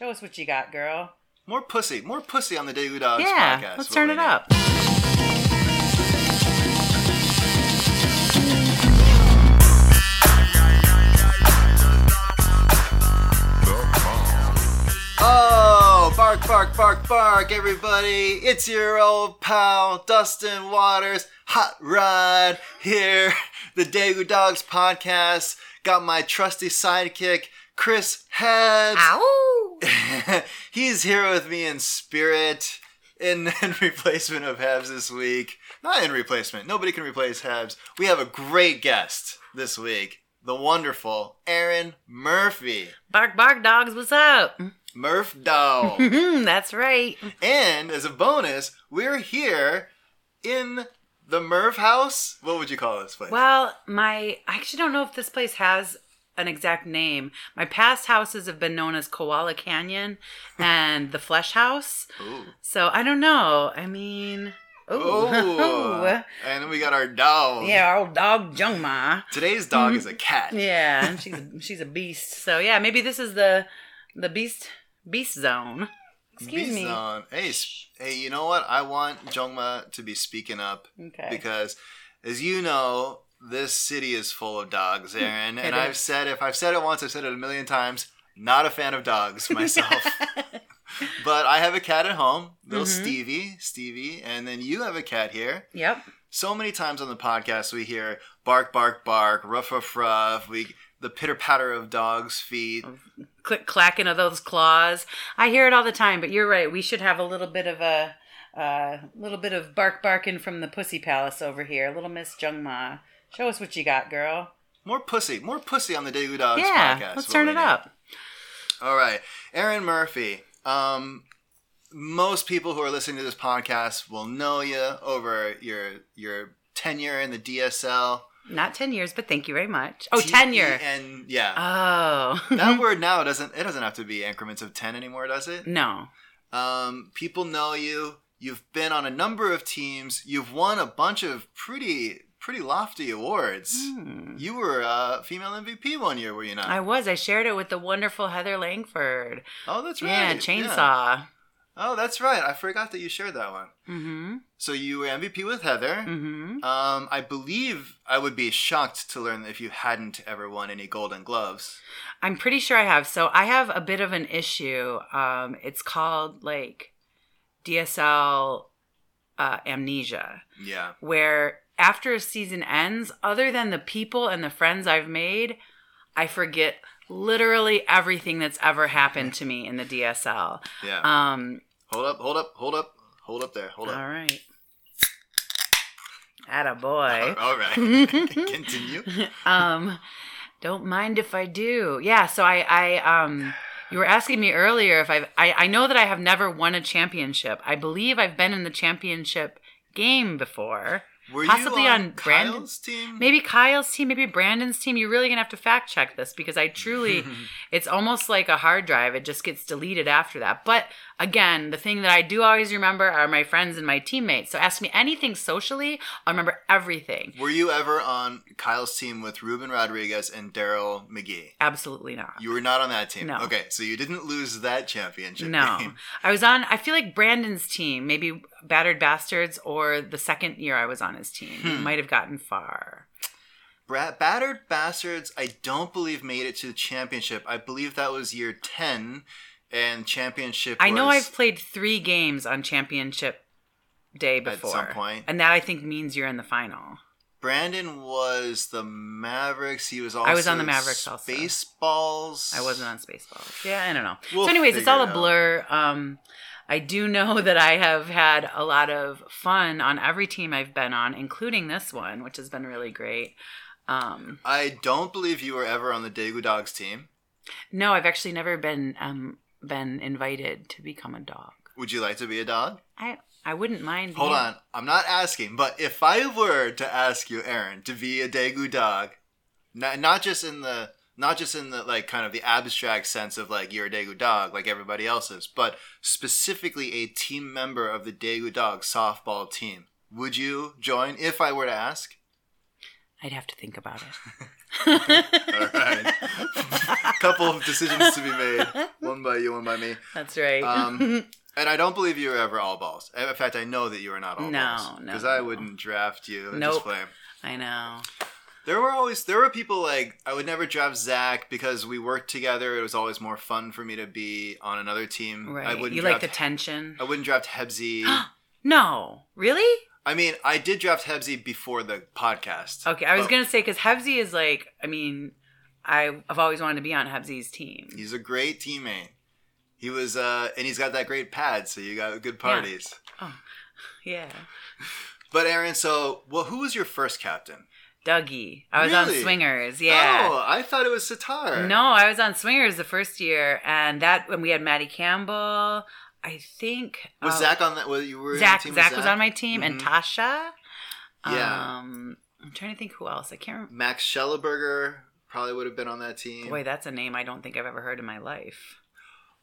Show us what you got, girl. More pussy, more pussy on the Daegu Dogs yeah, podcast. let's what turn it need. up. Oh, bark, bark, bark, bark, everybody. It's your old pal, Dustin Waters, Hot Rod here. The Daegu Dogs podcast. Got my trusty sidekick, Chris Heads. Ow! He's here with me in spirit, in, in replacement of Hebs this week. Not in replacement. Nobody can replace Hebs. We have a great guest this week. The wonderful Aaron Murphy. Bark, bark, dogs, what's up? Mm-hmm. Murph Dow. Mm-hmm, that's right. And as a bonus, we're here in the Murph house. What would you call this place? Well, my I actually don't know if this place has an exact name. My past houses have been known as Koala Canyon and the Flesh House. Ooh. So I don't know. I mean, Oh. and then we got our dog. yeah, our old dog Jungma. Today's dog is a cat. Yeah, and she's a, she's a beast. So yeah, maybe this is the the beast beast zone. Excuse Beast me. on. Hey, hey, you know what? I want Jongma to be speaking up Okay. because, as you know, this city is full of dogs, Aaron. It and I've said, if I've said it once, I've said it a million times. Not a fan of dogs myself. but I have a cat at home, little Mhm. Stevie, Stevie, and then you have a cat here. Yep. So many times on the podcast we hear bark, bark, bark, ruff, ruff, ruff. We the pitter patter of dogs' feet. Click clacking of those claws. I hear it all the time, but you're right. We should have a little bit of a uh, little bit of bark barking from the Pussy Palace over here. Little Miss Jungma. Show us what you got, girl. More pussy, more pussy on the Daegu Dogs yeah, podcast. let's turn it need. up. All right, Aaron Murphy. Um, most people who are listening to this podcast will know you over your your tenure in the DSL. Not 10 years, but thank you very much. Oh, T- tenure. and yeah, Oh. that word now doesn't it doesn't have to be increments of ten anymore, does it? no. Um, people know you. You've been on a number of teams. You've won a bunch of pretty pretty lofty awards. Hmm. You were uh, female MVP one year, were you not? I was. I shared it with the wonderful Heather Langford. oh, that's right. Yeah, chainsaw. Oh, that's right. I forgot that you shared that one. Mm-hmm. So you were MVP with Heather. Mm-hmm. Um, I believe I would be shocked to learn if you hadn't ever won any Golden Gloves. I'm pretty sure I have. So I have a bit of an issue. Um, it's called like DSL uh, amnesia, Yeah. where after a season ends, other than the people and the friends I've made, I forget literally everything that's ever happened to me in the DSL. Yeah. Um, hold up, hold up, hold up, hold up there, hold all up. right. Atta boy. All right. Continue. um don't mind if i do yeah so i i um you were asking me earlier if I've, i i know that i have never won a championship i believe i've been in the championship game before Were Possibly you on, on Brandon- team? maybe kyle's team maybe brandon's team you're really gonna have to fact check this because i truly it's almost like a hard drive it just gets deleted after that but again the thing that i do always remember are my friends and my teammates so ask me anything socially i'll remember everything Were you ever on Kyle's team with Ruben Rodriguez and Daryl McGee? absolutely not You were not on that team. No. Okay, so you didn't lose that championship No, game. I was on. I feel like Brandon's team, maybe Battered Bastards, or the second year I was on his team, Hmm. might have gotten far. Battered Bastards, I don't believe made it to the championship. I believe that was year 10, and championship I know I've played three games on championship day before. at some point. and that I think means you're in the final. Brandon was the Mavericks. He was also I was on the Mavericks also. Spaceballs. I wasn't on Spaceballs. Yeah, I don't know. We'll so, anyways, it's all a figure it out. blur. Um, I do know that I have had a lot of fun on every team I've been on, including this one, which has been really great. Um, I don't believe you were ever on the Daegu Dogs team. No, I've actually never been um been invited to become a dog. Would you like to be a dog? I I wouldn't mind. Hold being- on. I'm not asking, but if I were to ask you, Aaron, to be a Daegu dog, not, not just in the not just in the like kind of the abstract sense of like you're a Daegu dog like everybody else is, but specifically a team member of the Daegu dog softball team. Would you join if I were to ask? I'd have to think about it. All right. Couple of decisions to be made. One by you, one by me. That's right. Um, And I don't believe you were ever all balls. In fact, I know that you were not all No, balls. no, no. Because I wouldn't draft you and Nope. just play. I know. There were always there were people like I would never draft Zach because we worked together. It was always more fun for me to be on another team. Right. I wouldn't You draft, like the tension? I wouldn't draft Hebsy. No. Really? I mean, I did draft Hebsy before the podcast. Okay. I was gonna say because Hebsy is like. I mean, I, I've always wanted to be on Hebsy's team. He's a great teammate. He was, uh, and he's got that great pad, so you got good parties. Oh. Yeah. But Aaron, so well, who was your first captain? Dougie. I was on Swingers. Yeah. Oh, I thought it was Sitar. No, I was on Swingers the first year, and that when we had Maddie Campbell, I think Was uh, Zach on that? Was you were Zach team with Zach was on my team, and Mhm. Tasha. Yeah. Um, I'm trying to think who else. I can't remember. Max Schelleberger probably would have been on that team. Boy, that's a name I don't think I've ever heard in my life.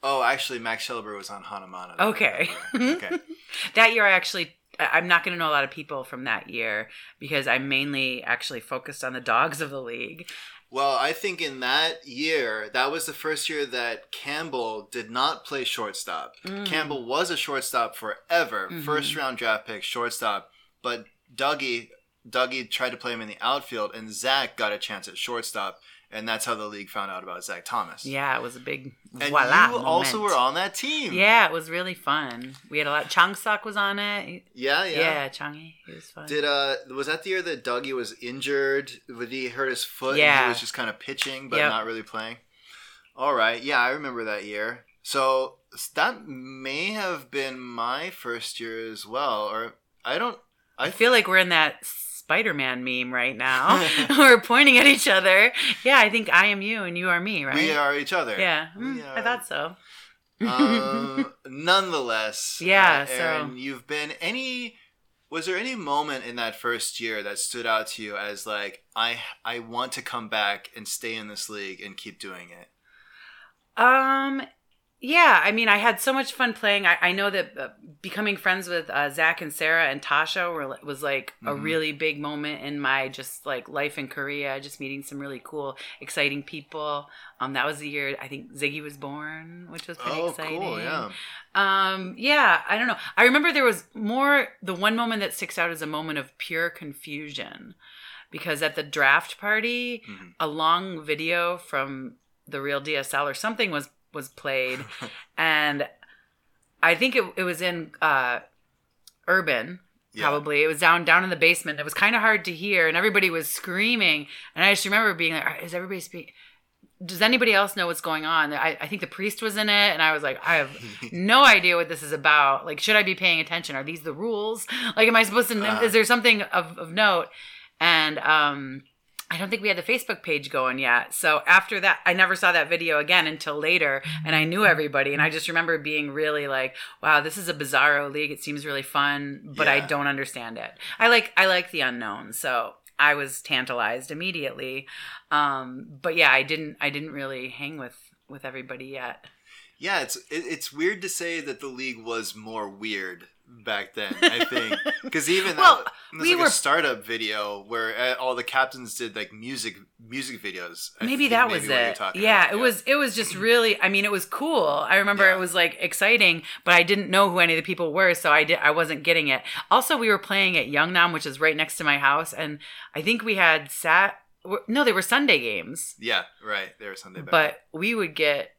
Oh, actually, Max Schelleberger was on Hanamana. Okay. okay. That year, I actually. I'm not going to know a lot of people from that year because I mainly actually focused on the dogs of the league. Well, I think in that year, that was the first year that Campbell did not play shortstop. Mm. Campbell was a shortstop forever, Mhm. first round draft pick, shortstop. But Dougie, Dougie tried to play him in the outfield, and Zach got a chance at shortstop, and that's how the league found out about Zach Thomas. Yeah, it was a big and voila. you also moment. were on that team. Yeah, it was really fun. We had a lot. Chang Sok was on it. yeah, Yeah, yeah. Changi. He was fun. Did uh was that the year that Dougie was injured? Did he hurt his foot? and Yeah. he was just kind of pitching but Yep. not really playing. All right, yeah, I remember that year. So that may have been my first year as well, or I don't. I feel like we're in that Spider-Man meme right now. we're pointing at each other. Yeah, I think I am you and you are me, right? We are each other. Yeah, We mm, I thought so. um, nonetheless, Yeah, uh, so- you've been any. Was there any moment in that first year that stood out to you as like I I want to come back and stay in this league and keep doing it? Um, yeah, I mean, I had so much fun playing. I, I know that uh, becoming friends with uh, Zach and Sarah and Tasha were was like a Mhm. really big moment in my just like life in Korea. Just meeting some really cool, exciting people. Um, that was the year I think Ziggy was born, which was pretty oh, exciting. cool! Yeah. Um, yeah, I don't know. I remember there was more. The one moment that sticks out is a moment of pure confusion, because at the draft party, Mhm. a long video from the real DSL or something was was played, and I think it it was in uh, Urban. Yeah. Probably it was down down in the basement. It was kind of hard to hear, and everybody was screaming. And I just remember being like, "Is everybody speaking?" does anybody else know what's going on? I, I think the priest was in it, and I was like, I have no idea what this is about. Like, should I be paying attention? Are these the rules? Like, am I supposed to? Uh. is there something of, of note? And um, I don't think we had the Facebook page going yet. So after that, I never saw that video again until later, and I knew everybody, and I just remember being really like, "Wow, this is a bizarro league. It seems really fun, but I don't understand it. I like I like the unknown, so." I was tantalized immediately, um, but yeah, I didn't. I didn't really hang with with everybody yet. Yeah, it's it's weird to say that the league was more weird back then. I think because even Well, that, we like were- a startup video where uh, all the captains did like music music videos. I maybe that maybe was it. Yeah, about, it was. It was just really. I mean, it was cool. I remember Yeah. it was like exciting, but I didn't know who any of the people were, so I did. I wasn't getting it. Also, we were playing at Yeungnam, which is right next to my house, and I think we had sat. No, they were Sunday games, Yeah, right. They were Sunday. back but we would get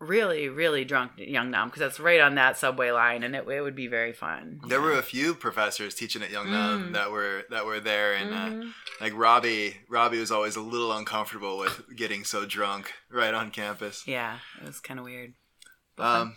really, really drunk at Yeungnam because that's right on that subway line, and it, it would be very fun. There were a few professors teaching at Yeungnam Mm. that were that were there, and uh, Mhm. like Robbie, Robbie was always a little uncomfortable with getting so drunk right on campus. Yeah, it was kind of weird. Um,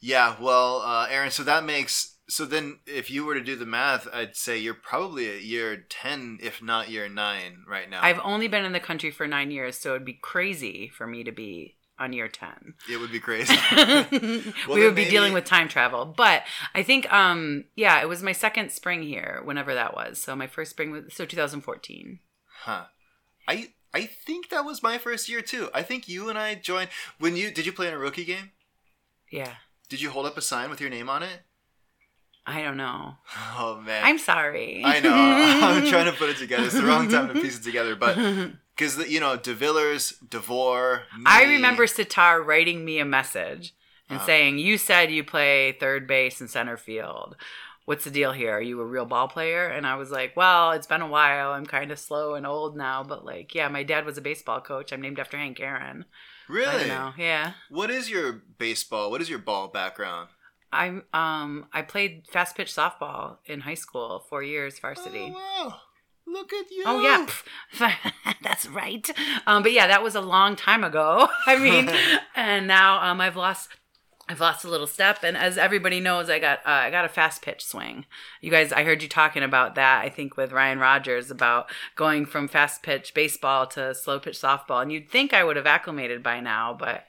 yeah, well, uh, Aaron, so that makes so then if you were to do the math, I'd say you're probably at year ten, if not year nine, right now. I've only been in the country for nine years, so it'd be crazy for me to be on year 10. it would be crazy. we would be maybe- dealing with time travel. But I think, um, yeah, it was my second spring here, whenever that was. So my first spring was, so 2014. huh? I I think that was my first year too. I think you and I joined when you did you play in a rookie game? Yeah. Did you hold up a sign with your name on it? I don't know. Oh man, I'm sorry. I know. I'm trying to put it together. It's the wrong time to piece it together, but because you know, De Villers, Devore. I remember Sitar writing me a message and Uh. saying, "You said you play third base and center field. What's the deal here? Are you a real ball player?" And I was like, "Well, it's been a while. I'm kind of slow and old now, but like, yeah, my dad was a baseball coach. I'm named after Hank Aaron. Really? Yeah, What is your baseball? What is your ball background? I um I played fast pitch softball in high school, four years varsity. Oh, wow. Look at you. Oh yeah, that's right. Um, but yeah, that was a long time ago. I mean, and now um, I've lost, I've lost a little step, and as everybody knows, I got uh, I got a fast pitch swing. You guys, I heard you talking about that. I think with Ryan Rogers about going from fast pitch baseball to slow pitch softball, and you'd think I would have acclimated by now, but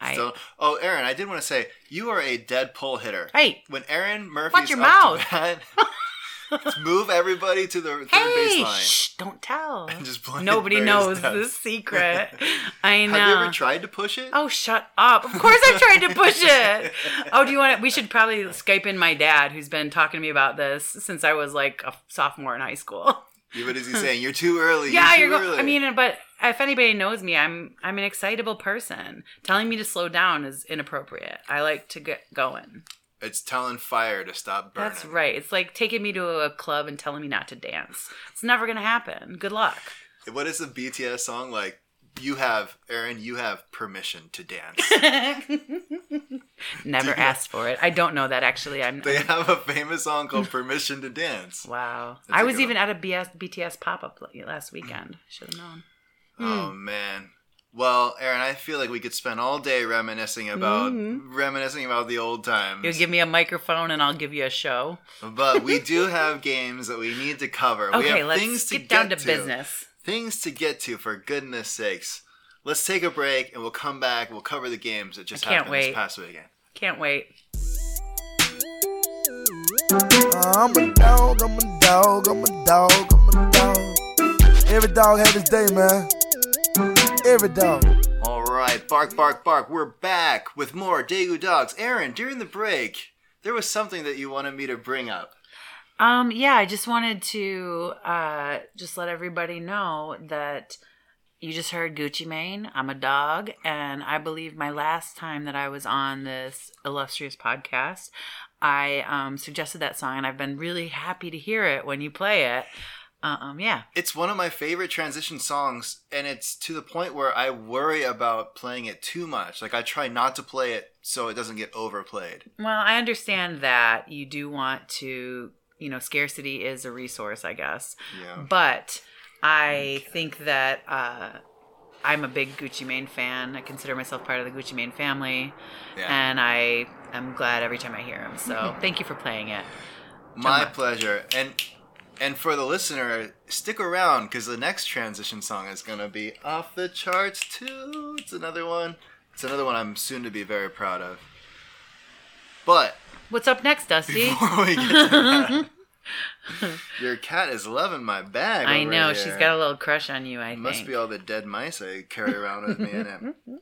I. So, oh, Aaron, I did want to say you are a dead pull hitter. hey, When Aaron Murphy's Watch your mouth. to bat, move everybody to the third hey, baseline. shh, don't tell. And just play Nobody knows the secret. I know. Have you ever tried to push it? Oh, shut up. Of course I tried to push it. Oh, do you want to? We should probably Skype in my dad, who's been talking to me about this since I was like a sophomore in high school. Yeah, What is he saying? You're too early. yeah, you're, you're too early. I mean, but if anybody knows me, I'm I'm an excitable person. Telling me to slow down is inappropriate. I like to get going. It's telling fire to stop burning. That's right. It's like taking me to a club and telling me not to dance. It's never gonna happen. Good luck. What is the BTS song like? You have Aaron. You have permission to dance. Never asked for it. I don't know that actually. I'm. they have a famous song called "Permission to Dance." Wow. That's I was even at a BS, BTS pop up last weekend. Should have known. Oh hmm. man. Well, Aaron, I feel like we could spend all day reminiscing about Mhm. reminiscing about the old times. You'll give me a microphone and I'll give you a show. but we do have games that we need to cover. we have let's things to get down to get business. Things to get to for goodness sakes. Let's take a break and we'll come back. We'll cover the games that just I can't happened wait. this past weekend. Can't wait. I'm a dog, I'm a dog, I'm a dog, I'm a dog. Every dog has his day, man. Every dog. All right, bark, bark, bark. We're back with more Daegu Dogs. Aaron, during the break, there was something that you wanted me to bring up. Um, yeah, I just wanted to uh, just let everybody know that you just heard Gucci Mane. I'm a dog, and I believe my last time that I was on this illustrious podcast, I um, suggested that song, and I've been really happy to hear it when you play it. Um, yeah, It's one of my favorite transition songs, and it's to the point where I worry about playing it too much. Like, I try not to play it so it doesn't get overplayed. Well, I understand that you do want to, you know, scarcity is a resource, I guess. Yeah. But I think that uh, I'm a big Gucci Mane fan. I consider myself part of the Gucci Mane family, Yeah. and I am glad every time I hear him. So thank you for playing it. My pleasure. And and for the listener, stick around because the next transition song is gonna be off the charts too. It's another one. It's another one I'm soon to be very proud of. But What's up next, Dusty? before we get to that, your cat is loving my bag. I know here. she's got a little crush on you. I It must be all the dead mice I carry around with me in it.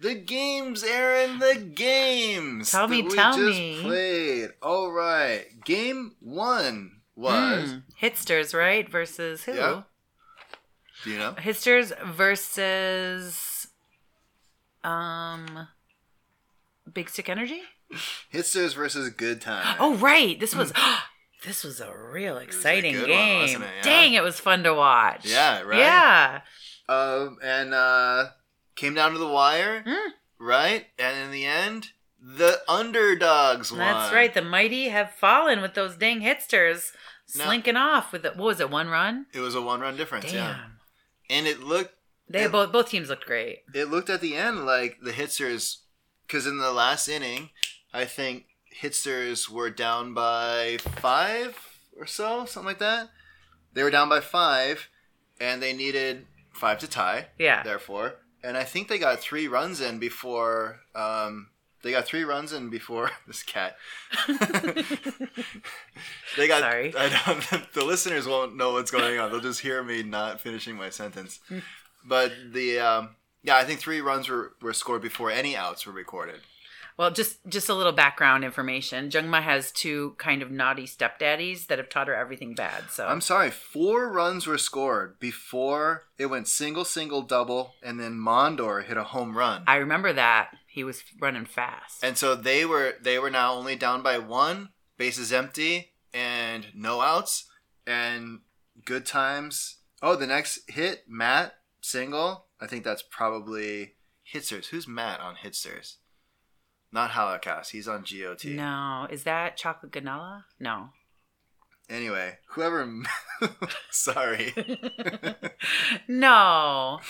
The games, Aaron. The games. Tell me, that we tell just me. Played. All right. Game one was. Mm, Hitsters, right? Versus who? Yeah. Do you know? Hitsters versus um Big Stick Energy? Hitsters versus Good Time. Oh right. This was this was a real exciting one, game. wasn't it? Yeah. Dang, it was fun to watch. Yeah, right? Yeah. Um, and uh, came down to the wire, Mm. right? And in the end, the underdogs won. That's right. The mighty have fallen with those dang hitsters No. slinking off with the, what was it, one run? It was a one-run difference. Damn. Yeah. And it looked They Yeah. both both teams looked great. it looked at the end like the hitsters because in the last inning i think hitsters were down by five or so something like that they were down by five and they needed five to tie Yeah. therefore and i think they got three runs in before um, they got three runs in before this cat they got Sorry. I don't, the listeners won't know what's going on they'll just hear me not finishing my sentence but the um, yeah, I think three runs were, were scored before any outs were recorded. Well, just just a little background information. Jungma has two kind of naughty stepdaddies that have taught her everything bad. So I'm sorry, four runs were scored before it went single, single, double, and then Mondor hit a home run. I remember that he was running fast. And so they were they were now only down by one, bases empty, and no outs, and good times. Oh, the next hit, Matt single. I think that's probably Hitsters. Who's Matt on Hitsters? Not Holocaust. He's on GOT. no, is that chocolate ganala? No. Anyway, whoever. sorry. no.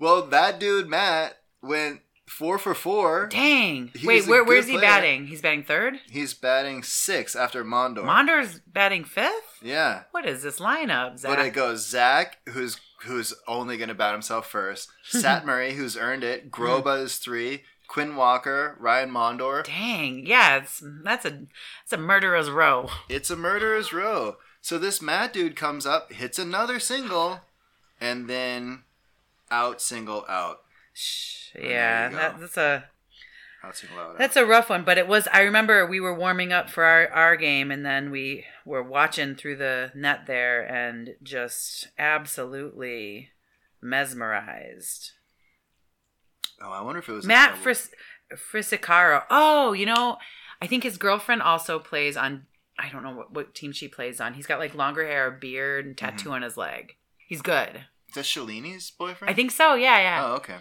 well, that dude Matt went four for four. Dang. Wait, where, where's he player. batting? He's batting third. He's batting six after Mondor. Mondor's batting fifth. yeah. What is this lineup, Zach? But it goes Zach, who's who's only going to bat himself first. Sat Murray, who's earned it. Groba is three. Quinn Walker, Ryan Mondor. Dang. Yeah, it's that's a it's a murderer's row. It's a murderer's row. So this Matt dude comes up, hits another single, and then out single out. Shh, Yeah, that, that's a that's a rough one. But it was. I remember we were warming up for our our game, and then we were watching through the net there, and just absolutely mesmerized. oh, I wonder if it was Matt. Fris Frisicaro. Oh, you know, I think his girlfriend also plays on. I don't know what, what team she plays on. He's got like longer hair, beard, and tattoo mm-hmm. on his leg. He's good. Is that Shalini's boyfriend? I think so. Yeah, yeah. Oh, okay.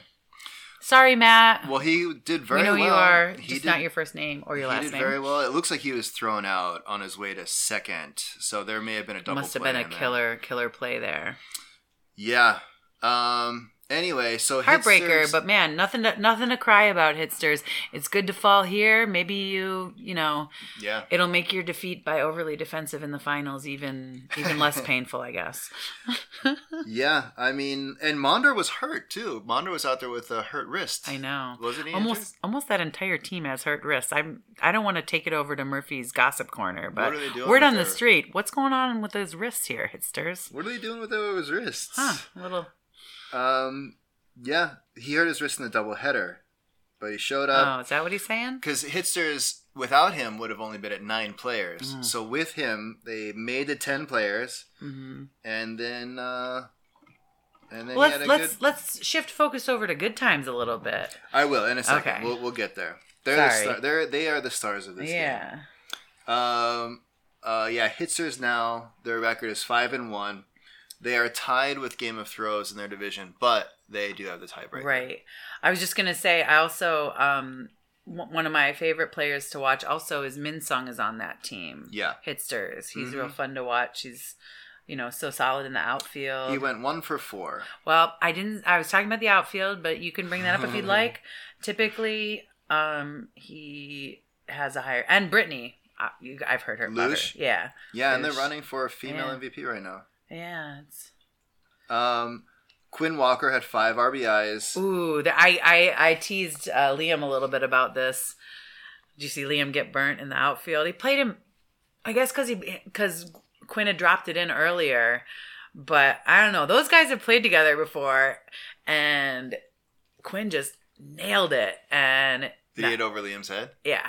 Sorry, Matt. Well, he did very we know well. you are. He just did, not your first name or your last name. he did very well. It looks like he was thrown out on his way to second, so there may have been a double. Must have been a in there. killer, killer play there. Yeah. Um. Anyway, so Heartbreaker, but man, nothing, to, nothing to cry about. Hitsters. It's good to fall here. Maybe you, you know, yeah. it'll make your defeat by overly defensive in the finals even, even less painful, I guess. Yeah, I mean, and Mondor was hurt too. Mondor was out there with a hurt wrist. I know. Wasn't he almost injured? almost that entire team has hurt wrists. I'm I don't want to take it over to Murphy's gossip corner, but are they doing word on the street. What's going on with those wrists here, hitsters? What are they doing with his wrists? Huh? A little. Um. Yeah, he hurt his wrist in the double header, but he showed up. Oh, is that what he's saying? because Hitsters without him would have only been at nine players. Mm. So with him, they made the ten players, hmm and then uh, and then Well, let's let's good. let's shift focus over to good times a little bit. I will in a second. Okay. We'll we'll get there. They're the star- they're they are the stars of this game. yeah. Um, uh, yeah, Hitsters now their record is five and one. They are tied with Game of Thrones in their division, but they do have the tiebreaker. Right. I was just gonna say. I also um w- one of my favorite players to watch also is Min Sung is on that team. Yeah, Hitsters. He's Mhm. real fun to watch. He's you know so solid in the outfield. he went one for four. Well, I didn't. I was talking about the outfield, but you can bring that up if you'd like. Typically, um, he has a higher and Brittany. Uh, I've heard her. Luge? Yeah, Yeah, and they're running for a female Yeah. MVP right now. Yeah. It's Um, Quinn Walker had five RBIs. ooh. The, I I I teased uh, Liam a little bit about this. Did you see Liam get burnt in the outfield? He played him, I guess, because he because Quinn had dropped it in earlier. But I don't know. Those guys have played together before, and Quinn just nailed it. And Did he hit over Liam's head? Yeah.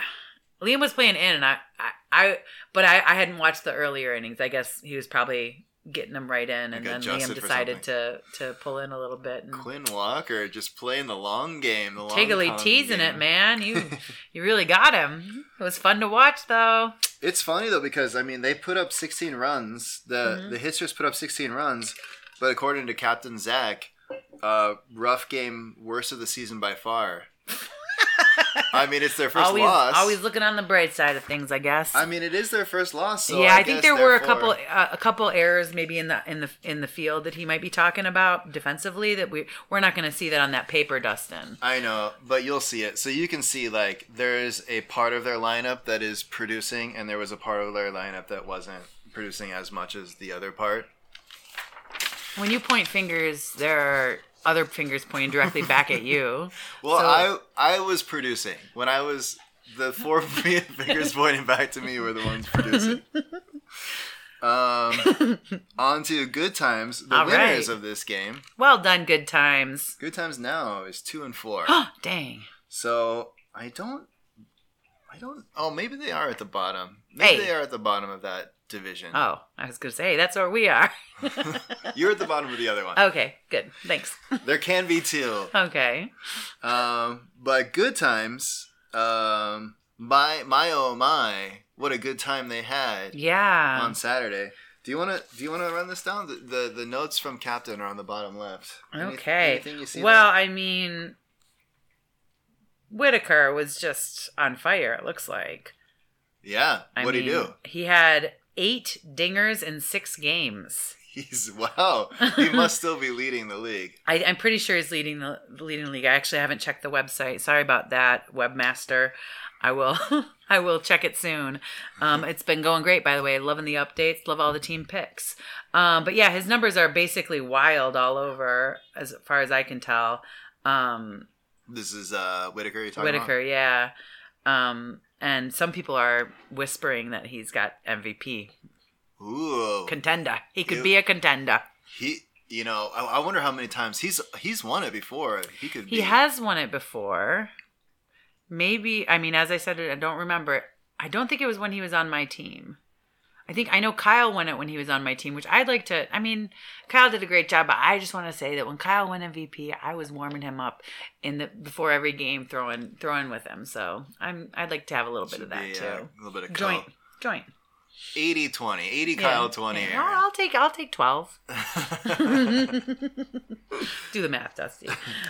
Liam was playing in, and I, I, I but I, I hadn't watched the earlier innings. I guess he was probably getting them right in, and then Liam decided to to pull in a little bit and Quinn Walker just playing the long game. The long Tiggly con teasing game. it, man. You you really got him. It was fun to watch, though. It's funny though because I mean they put up 16 runs. The Mhm. the Hitsters put up 16 runs, but according to Captain Zach, uh, rough game, worst of the season by far. I mean, it's their first always loss. always looking on the bright side of things, I guess. I mean, it is their first loss. So yeah, I, I, think there were a couple uh, a couple errors maybe in the in the in the field that he might be talking about defensively that we we're not going to see that on that paper, Dustin. I know, but you'll see it. So you can see like there's a part of their lineup that is producing, and there was a part of their lineup that wasn't producing as much as the other part. When you point fingers, there are other fingers pointing directly back at you. Well, So- I I was producing when I was the four fingers pointing back to me were the ones producing. Um, on to good times. The All winners right. of this game. Well done, good times. Good times now is two and four. Dang. So I don't I don't. Oh, maybe they are at the bottom. Maybe Hey. they are at the bottom of that division. Oh, I was gonna say that's where we are. You're at the bottom of the other one. okay, good. Thanks. There can be two. okay. Um, but good times. Um, my my oh my, what a good time they had Yeah. on Saturday. Do you want to do you want to run this down? The, the the notes from captain are on the bottom left. Any- Okay. anything you see well, I mean, Whitaker was just on fire. It looks like. yeah. What do mean, you do? He had eight dingers in six games. He's wow. He must still be leading the league. I, I'm pretty sure he's leading the leading the league. I actually haven't checked the website. Sorry about that, webmaster. I will I will check it soon. Um, it's been going great, by the way. Loving the updates. Love all the team picks. Um, but yeah, his numbers are basically wild all over, as far as I can tell. Um, This is uh Whitaker. You're talking Whitaker, yeah. Um, and some people are whispering that he's got MVP? Ooh. contender. He could You- be a contender. He. You know, I, I wonder how many times he's he's won it before. He could. He be, has won it before. Maybe, I mean, as I said, I don't remember. I don't think it was when he was on my team. I think I know Kyle won it when he was on my team, which I'd like to. I mean, Kyle did a great job, but I just want to say that when Kyle won MVP, I was warming him up in the before every game, throwing throwing with him. So I'm I'd like to have a little bit of that be, too. uh, a little bit of joint, co- joint. 80 20. 80 Yeah. Kyle 20. Yeah, Aaron. I'll, I'll take I'll take twelve. Do the math, Dusty.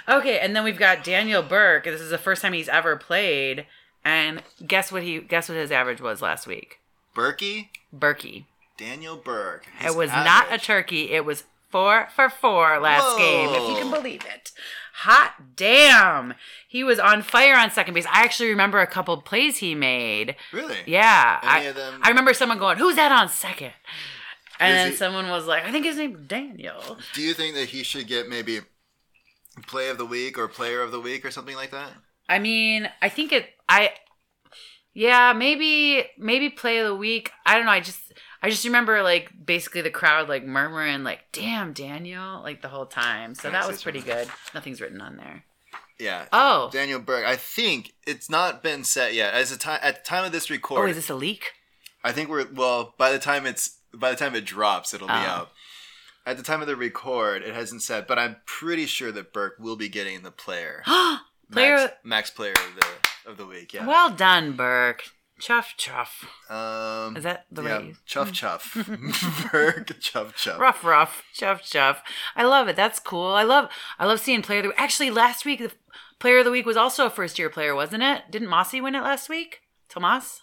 Okay, and then we've got Daniel Burke. This is the first time he's ever played, and guess what he guess what his average was last week? Berkey, Burkey. Daniel Berg. It was not a turkey. It was four for four last game, if you can believe it. Hot damn! He was on fire on second base. I actually remember a couple plays he made. Really? Yeah, Any I, of them- I remember someone going, "Who's that on second? And Is then he- someone was like, "I think his name's Daniel." Do you think that he should get maybe play of the week or player of the week or something like that? I mean, I think it. I, yeah, maybe maybe play of the week. I don't know. I just I just remember like basically the crowd like murmuring like, "Damn, Daniel!" like the whole time. So that was pretty good. Nothing's written on there. Yeah. Oh, Daniel Berg. I think it's not been set yet. As a time at the time of this record. oh, is this a leak? I think we're well. By the time it's by the time it drops, it'll be Oh. out. At the time of the record, it hasn't said, but I'm pretty sure that Burke will be getting the player, Player- max, max player of the of the week. Yeah. Well done, Burke. Chuff chuff. um, Is that the yeah, way? chuff chuff, Burke chuff chuff. Rough, rough, chuff, chuff. I love it. That's cool. I love, I love seeing player of the week. Actually, last week the player of the week was also a first year player, wasn't it? Didn't Mossy win it last week? Tomas?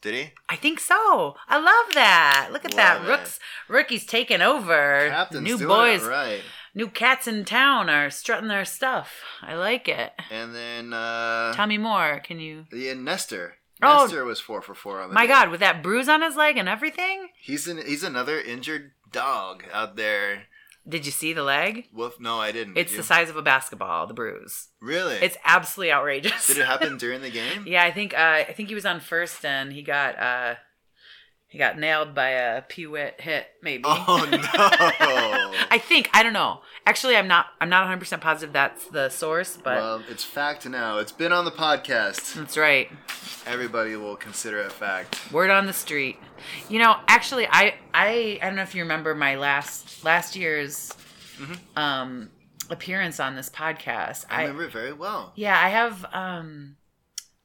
Did he? I think so. I love that. Look at that. It. Rooks, rookie's taking over. Captain's new boys, right. New cats in town are strutting their stuff. I like it. And then uh, Tell me more. Can you? yeah, Nestor. Oh. Nestor was four for four on the My day. God, with that bruise on his leg and everything. He's an, he's another injured dog out there. Did you see the leg? Woof. No, I didn't. It's Did the size of a basketball. The bruise. Really? It's absolutely outrageous. Did it happen during the game? Yeah, I think uh, I think he was on first and he got uh, he got nailed by a Peewit hit maybe. Oh no! I think I don't know. Actually, I'm not I'm not 100 percent positive that's the source, but well, it's fact now. It's been on the podcast. that's right. Everybody will consider it fact. Word on the street. You know, actually, I I I don't know if you remember my last last year's um appearance on this podcast. I remember it very well. Yeah, I have um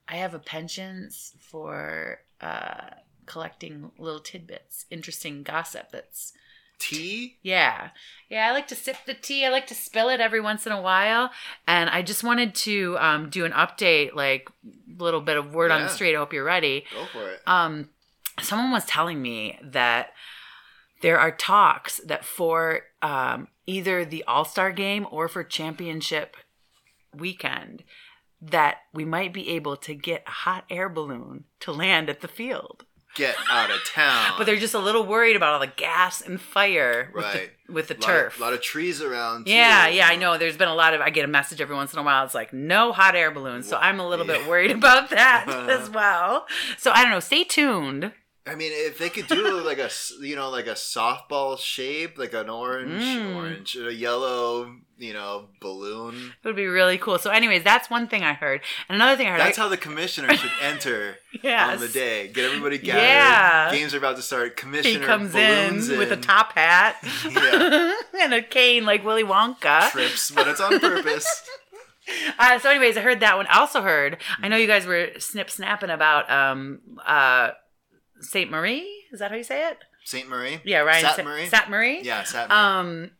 I have a penchant for uh collecting little tidbits, interesting gossip that's Tea? yeah. Yeah, I like to sip the tea. I like to spill it every once in a while. And I just wanted to um do an update, like a little bit of word on the street. I hope you're ready. Go for it. Um someone was telling me that there are talks that for um, either the All Star game or for championship weekend, that we might be able to get a hot air balloon to land at the field. Get out of town. But they're just a little worried about all the gas and fire with Right. the, with the lot turf. Of, lot of trees around. too. yeah, yeah, I know. There's been a lot of. I get a message every once in a while. It's like no hot air balloons. So I'm a little bit worried about that as well. So I don't know. Stay tuned. I mean, if they could do like a you know like a softball shape, like an orange, Mm. orange, a yellow, you know, balloon. It would be really cool. So, anyways, that's one thing I heard. And another thing I heard. That's I, how the commissioner should enter yes. on the day. Get everybody gathered. Yeah. Games are about to start. Commissioner He comes in balloons with a top hat Yeah. and a cane like Willy Wonka. trips, but it's on purpose. Uh, so, anyways, I heard that one. I also heard. I know you guys were snip snapping about um uh Saint Marie. Is that how you say it? Saint Marie. Yeah, Ryan Sat Sa- Marie. Sat Marie. Yeah, Sat Marie. Um.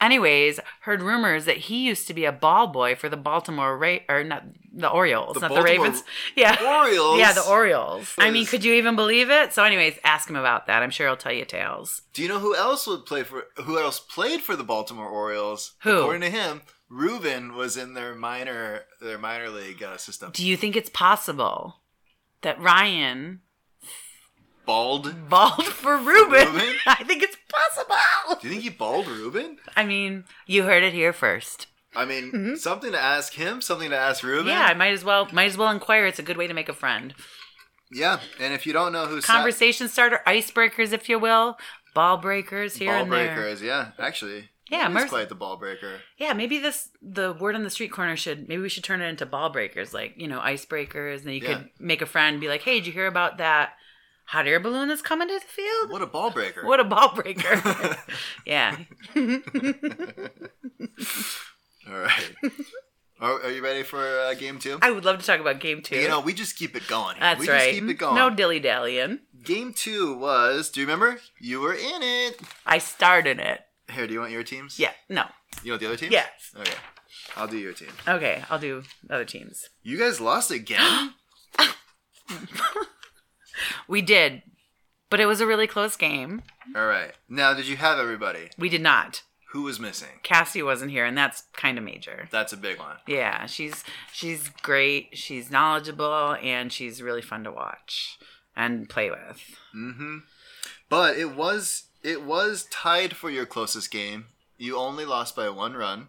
Anyways, heard rumors that he used to be a ball boy for the Baltimore Ra- or not the Orioles, The not Baltimore the Ravens. Yeah. Orioles. Yeah, the Orioles. I mean, could you even believe it? So, anyways, ask him about that. I'm sure he'll tell you tales. Do you know who else would play for? Who else played for the Baltimore Orioles? Who? According to him, Ruben was in their minor their minor league uh, system. Do you think it's possible that Ryan Bald. balled for Ruben? Ruben? I think it's possible. Do you think he bald Ruben? I mean, you heard it here first. I mean, something to ask him, something to ask Ruben. Mm-hmm. Yeah, I might as well might as well inquire. It's a good way to make a friend. Yeah, and if you don't know who Sat- Conversation starter, icebreakers, if you will, ball breakers here ball and there. breaker is, yeah, actually, Yeah, he's Merc- quite the ball breaker. Yeah, maybe this the word on the street corner should maybe we should turn it into ball breakers, like you know icebreakers, and then you Yeah. could make a friend, be like, "Hey, did you hear about that hot air balloon that's coming to the field? What a ball breaker! What a ball breaker!" yeah, All right, are, are you ready for uh, game two? I would love to talk about game two. You know, we just keep it going. here. that's we right. Just keep it going. No dilly dallying. Game two was. Do you remember? You were in it. I started it. Here, do you want your teams? Yeah. No. You want the other teams? Yes. Okay. I'll do your team. Okay. I'll do other teams. You guys lost again? We did, but it was a really close game. All right. Now, did you have everybody? We did not. Who was missing? Cassie wasn't here, and that's kind of major. That's a big one. Yeah, she's she's great. She's knowledgeable and she's really fun to watch and play with. Mm-hmm. But it was it was tied for your closest game. You only lost by one run.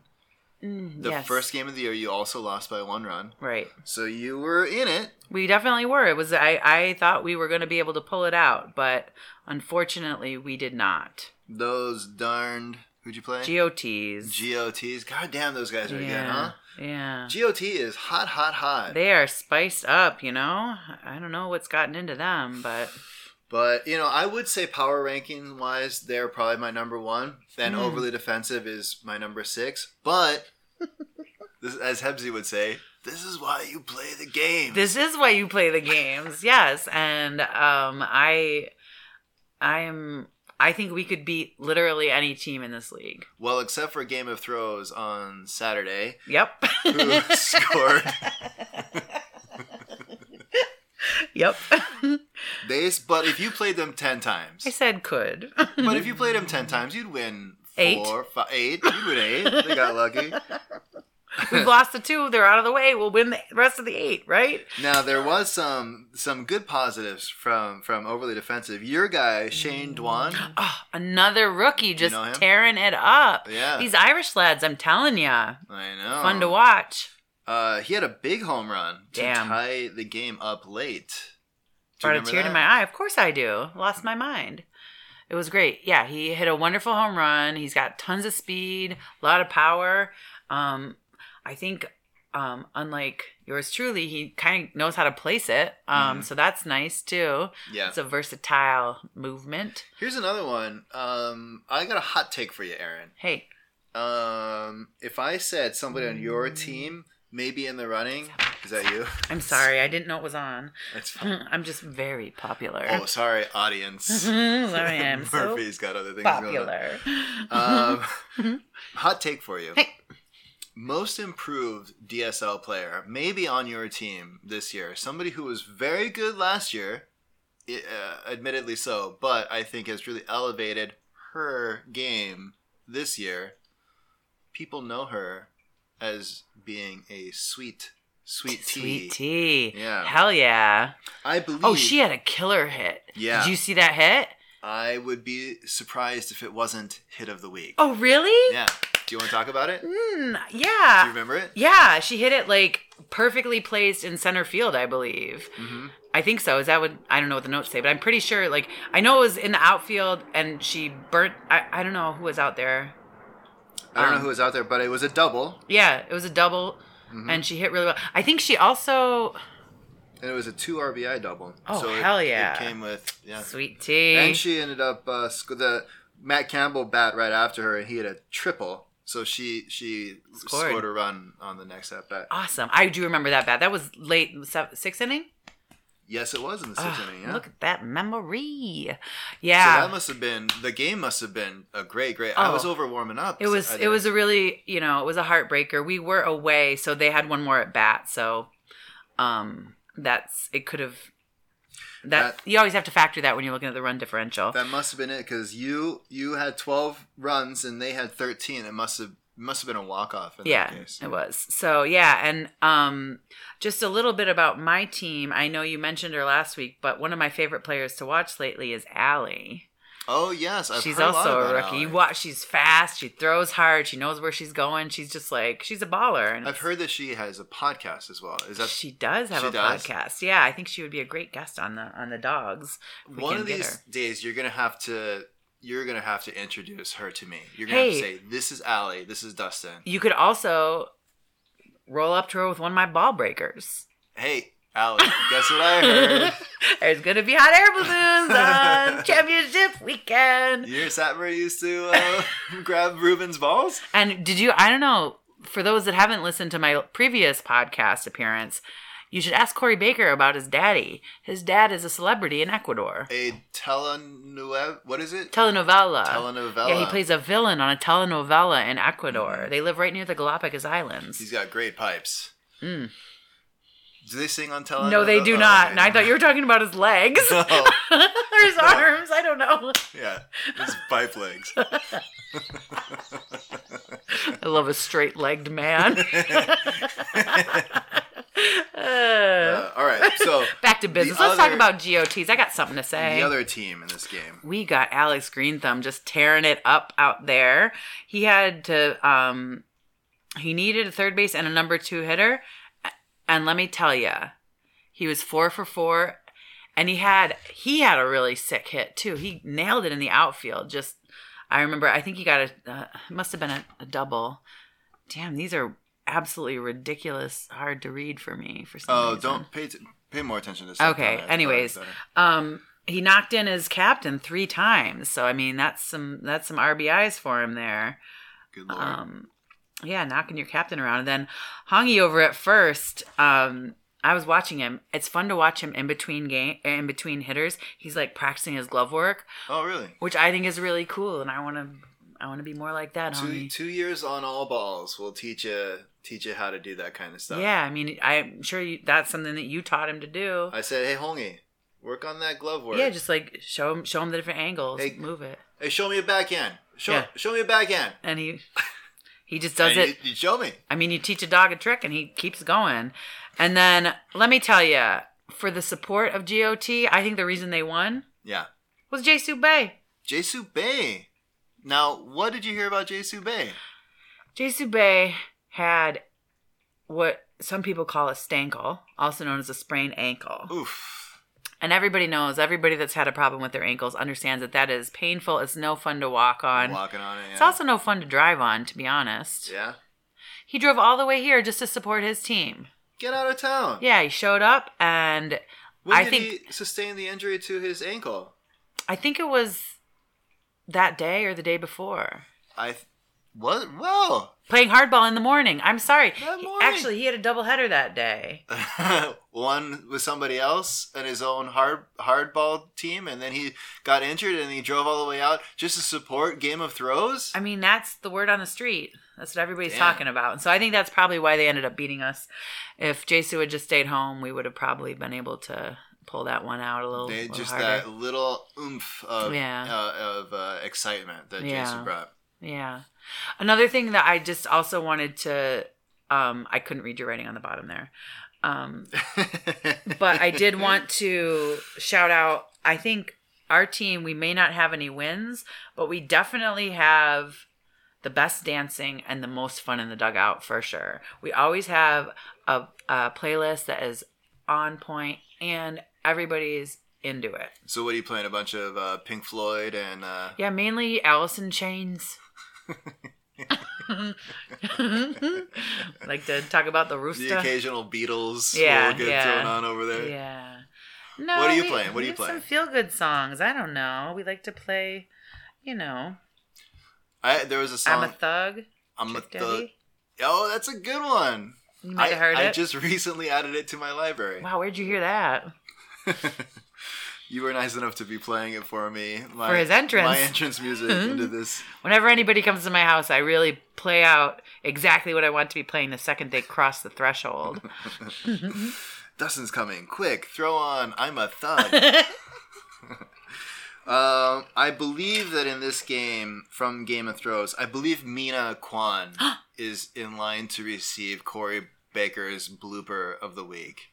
The yes. first game of the year, you also lost by one run. Right. So you were in it. We definitely were. It was I I thought we were going to be able to pull it out, but unfortunately we did not. Those darned who'd you play? GOTs. GOTs. God damn, those guys are good, huh? Yeah. GOT is hot, hot, hot. They are spiced up, you know? I don't know what's gotten into them, but But you know, I would say power ranking wise, they're probably my number one. Then Hmm. overly defensive is my number six. But this, as Hebsy would say, this is why you play the game. this is why you play the games. Yes, and um I I am I think we could beat literally any team in this league. well, except for Game of Thrones on Saturday, Yep. who scored. yep. They, but if you played them ten times, I said could. but if you played them ten times, you'd win Eight. four, five, eight. You'd win eight. They got lucky. We've lost the two. They're out of the way. We'll win the rest of the eight, right? Now there was some some good positives from from overly defensive. Your guy Shane Dwan. Oh, another rookie just know tearing it up. Yeah. These Irish lads, I'm telling ya, I know. fun to watch. Uh, he had a big home run to Damn. tie the game up late. Do Brought a tear to my eye. Of course I do. Lost my mind. It was great. Yeah, he hit a wonderful home run. He's got tons of speed, a lot of power. Um, I think, um, unlike yours truly, he kind of knows how to place it. Um, Mhm. so that's nice too. Yeah. It's a versatile movement. Here's another one. Um, I got a hot take for you, Aaron. Hey, Um, if I said somebody on your Mm. team may be in the running, is that you? I'm sorry. I didn't know it was on. That's fine. I'm just very popular. Oh, sorry, audience. sorry, I'm so Murphy's got other things going on. popular. Um, hot take for you. Hey. Most improved DSL player, maybe on your team this year. Somebody who was very good last year, uh, admittedly so, but I think has really elevated her game this year. People know her as being a sweet, sweet tea. Sweet tea. Yeah. Hell yeah. I believe. Oh, she had a killer hit. Yeah. Did you see that hit? I would be surprised if it wasn't hit of the week. Oh, really? Yeah. Do you want to talk about it? Mm, yeah. Do you remember it? Yeah, she hit it like perfectly placed in center field, I believe. Mm-hmm. I think so. Is that what I don't know what the notes say, but I'm pretty sure. Like I know it was in the outfield, and she burnt. I, I don't know who was out there. I don't know Um, who was out there, but it was a double, Yeah, it was a double, Mm-hmm. and she hit really well. I think she also and it was a two RBI double. Oh, it- hell It yeah. came with yeah. sweet tea. And she ended up uh, the Matt Campbell bat right after her, and he had a triple. So she she Scored. scored, a run on the next at bat. awesome. I do remember that bat. That was late sixth inning. Yes, it was in the sixth Ah, inning. Yeah. Look at that memory. So Yeah. that must have been the game. Must have been a great, great. I Oh. was over warming up. It was it was a really you know it was a heartbreaker. We were away, so they had one more at bat. So, um, that's it could have. That, That- you always have to factor that when you're looking at the run differential. That must have been it because you you had twelve runs and they had thirteen. It must have must have been a walk off. Yeah, that case. it was. So yeah, and um, just a little bit about my team. I know you mentioned her last week, but one of my favorite players to watch lately is Allie. Oh yes, I've she's heard a lot also a rookie. You watch, she's fast. She throws hard. She knows where she's going. She's just like she's a baller. And I've heard that she has a podcast as well. Is that she does have she a does? podcast. Yeah, I think she would be a great guest on the on the dogs. one of these days you're gonna have to you're gonna have to introduce her to me. You're gonna have to say, "This is Allie. This is Dustin." You could also roll up to her with one of my ball breakers. Hey, Allie, guess what I heard? There's gonna be hot air balloons on championship weekend. You're that where you used to uh, grab Ruben's balls? And did you? I don't know. For those that haven't listened to my previous podcast appearance, you should ask Corey Baker about his daddy. His dad is a celebrity in Ecuador. A telenovela. What is it? Telenovela. Telenovela. Yeah, he plays a villain on a telenovela in Ecuador. They live right near the Galapagos Islands. He's got great pipes. Mm. Do they sing on telenovela? No, they do Oh, not. okay. And I thought you were talking about his legs No. or his arms. I don't know. Yeah, his pipe legs. I love a straight-legged man. Uh, Uh, all right, so back to business. Let's talk about GOTs. I got something to say. the other team in this game. we got Alex Greenthumb just tearing it up out there. He had to um he needed a third base and a number 2 hitter. And let me tell you, he was 4 for 4 and he had he had a really sick hit too. He nailed it in the outfield. Just I remember I think he got a uh, must have been a, a double. Damn, these are absolutely ridiculous hard to read for me for some Oh, reason. don't pay t- pay more attention to. this. Okay, anyways. Um, he knocked in his captain three times, so I mean that's some that's some RBIs for him there. Good lord. Um, yeah, knocking your captain around, and then Hongi over at first. Um, I was watching him. It's fun to watch him in between game in between hitters. He's like practicing his glove work, oh, really? which I think is really cool, and I want to I want to be more like that, Two Hongi. two years on all balls will teach you teach it how to do that kind of stuff. Yeah, I mean I'm sure you, that's something that you taught him to do. I said, hey, Hongi, work on that glove work. yeah, just like show him show him the different angles, Hey, move it, hey, show me a backhand. Show Yeah. show me a backhand. and he he just does And it. You, you show me. I mean, you teach a dog a trick and he keeps going. And then let me tell you, for the support of GOT, I think the reason they won Yeah. was Jsu Bay. Jesu Bay. Now, what did you hear about Jesu Bay? Jsu Bay had what some people call a stankle, also known as a sprained ankle. Oof. And everybody knows, everybody that's had a problem with their ankles understands that that is painful. It's no fun to walk on. Walking on it. Yeah. It's also no fun to drive on, to be honest. Yeah. He drove all the way here just to support his team. Get out of town. Yeah, he showed up and When I did think he sustain the injury to his ankle? I think it was that day or the day before. I. Th- what? Whoa. Playing hardball in the morning. I'm sorry. That morning? actually, he had a doubleheader that day. One with somebody else and his own hard hardball team, and then he got injured and he drove all the way out just to support Game of Throws. I mean, that's the word on the street. That's what everybody's Damn. talking about. And so I think that's probably why they ended up beating us. If Jasu had just stayed home, we would have probably been able to pull that one out a little, They little just harder. that little oomph of Yeah. uh, of uh, excitement that Yeah. Jason brought. Yeah. Another thing that I just also wanted to um I couldn't read your writing on the bottom there. Um but I did want to shout out I think our team we may not have any wins, but we definitely have the best dancing and the most fun in the dugout for sure. We always have a, a playlist that is on point and everybody's into it. So what are you playing? A bunch of uh, Pink Floyd and uh, Yeah, mainly Alice in Chains. like to talk about the rooster. the occasional Beatles. Yeah, get yeah. thrown on over there. Yeah. No. What are you we- playing? What are you playing? Some feel good songs. I don't know. We like to play, you know, I there was a song. I'm a thug. I'm a thug. Daddy. Oh, that's a good one. You might have heard I, it. I just recently added it to my library. Wow, where'd you hear that? you were nice enough to be playing it for me. My, For his entrance. My entrance music into this. Whenever anybody comes to my house, I really play out exactly what I want to be playing the second they cross the threshold. Dustin's coming. Quick, throw on I'm a thug. um, I believe that in this game from Game of Throws, I believe Mina Kwan is in line to receive Corey Baker's blooper of the week.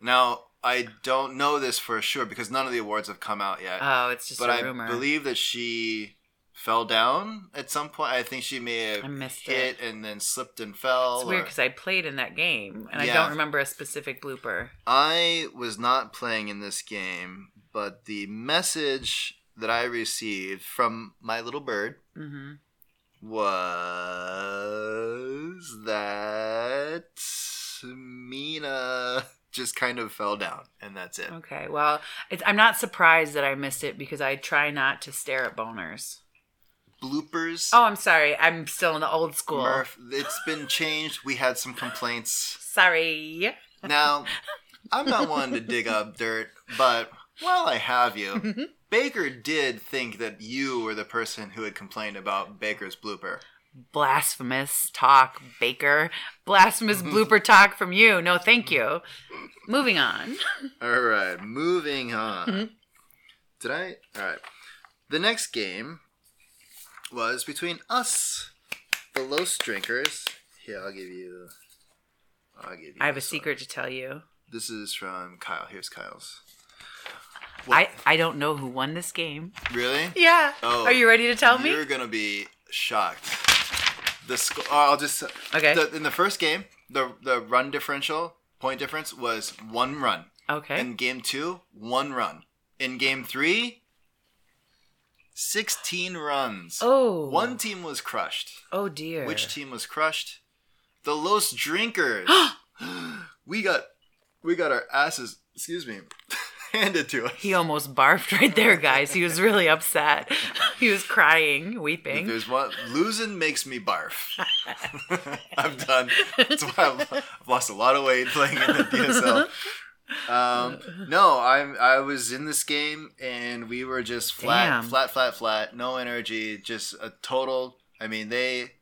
Now, I don't know this for sure because none of the awards have come out yet. Oh, it's just but a rumor. I believe that she fell down at some point. I think she may have I missed hit and then slipped and fell. it's weird because I played in that game and I don't remember a specific blooper. I was not playing in this game, but the message that I received from my little bird hmm was that Mina just kind of fell down, and that's it. Okay, well, it's, I'm not surprised that I missed it because I try not to stare at boners. Bloopers. Oh, I'm sorry. I'm still in the old school. Murph, it's been changed. We had some complaints. Sorry. Now, I'm not one to dig up dirt, but while I have you, Baker did think that you were the person who had complained about Baker's blooper. Blasphemous talk, Baker. Blasphemous mm-hmm. blooper talk from you. No, thank you. Moving on. All right, moving on. Mm-hmm. Did I? All right. The next game was between us, the Los Drinkers. Here, I'll give you. I'll give you. I have a one. secret to tell you. This is from Kyle. Here's Kyle's. I, I don't know who won this game. Really? Yeah. Oh, Are you ready to tell me? You're gonna be shocked. The sc- oh, uh, I'll just Okay. The, in the first game, the the run differential point difference was one run. Okay. In game two, one run. In game three, 16 runs. oh. One team was crushed. Oh dear. Which team was crushed? The Los Drinkers. we got we got our asses, excuse me, handed to us. He almost barfed right there, guys. He was really upset. He was crying, If weeping. there's one losing makes me barf. I'm done. That's why I've, I've lost a lot of weight playing in the DSL. Um, no, I'm I was in this game and we were just flat, Damn. flat, flat, flat. No energy, just a total. I mean, they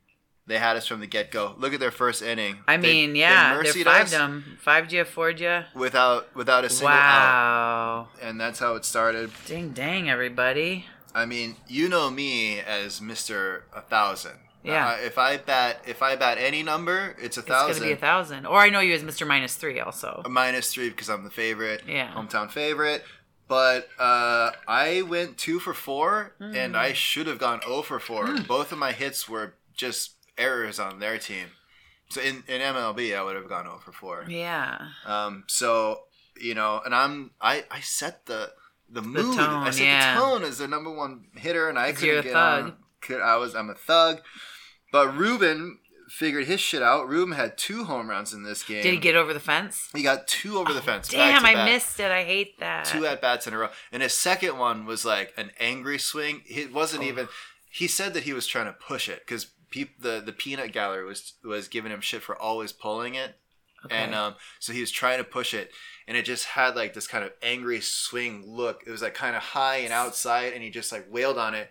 they had us from the get go. Look at their first inning. I They- mean, they yeah, they're mercied five us them. Five you, four you. without without a single out, Wow. and that's how it started. Ding dang, everybody. I mean, you know me as Mister A Thousand. Yeah. Uh, if I bat if I bat any number, it's a thousand. It's going to be a thousand. Or I know you as Mr. Minus Three also. a minus three because I'm the favorite. Yeah. Hometown favorite. But uh, I went two for four, and Hmm. I should have gone 0 for four. Both of my hits were just errors on their team. So in, in MLB, I would have gone over for four. Yeah. Um, so you know, and I'm I I set the the mood. I tone, set yeah. the tone as their number one hitter, and I couldn't get thug. on. Could, I was I'm a thug, but Ruben figured his shit out. Ruben had two home runs in this game. Did he get over the fence? He got two over the fence. Damn, I missed it. I hate that. two at bats in a row, and his second one was like an angry swing. It wasn't Oh. even. He said that he was trying to push it because peop, the the peanut gallery was was giving him shit for always pulling it, Okay. and um, so he was trying to push it, and it just had like this kind of angry swing look. It was like kind of high and outside, and he just like wailed on it,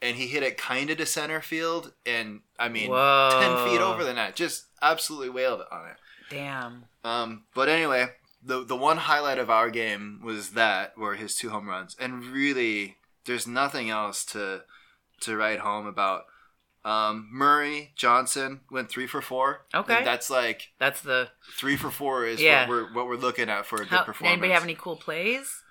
and he hit it kind of to center field, and I mean Whoa. ten feet over the net, just absolutely wailed on it. Damn. Um, but anyway, the the one highlight of our game was that were his two home runs, and really, there's nothing else to to write home about. Um, Murray Johnson went three for four. Okay. And that's like That's the. three for four is Yeah. what we're what we're looking at for a good How, performance. anybody have any cool plays?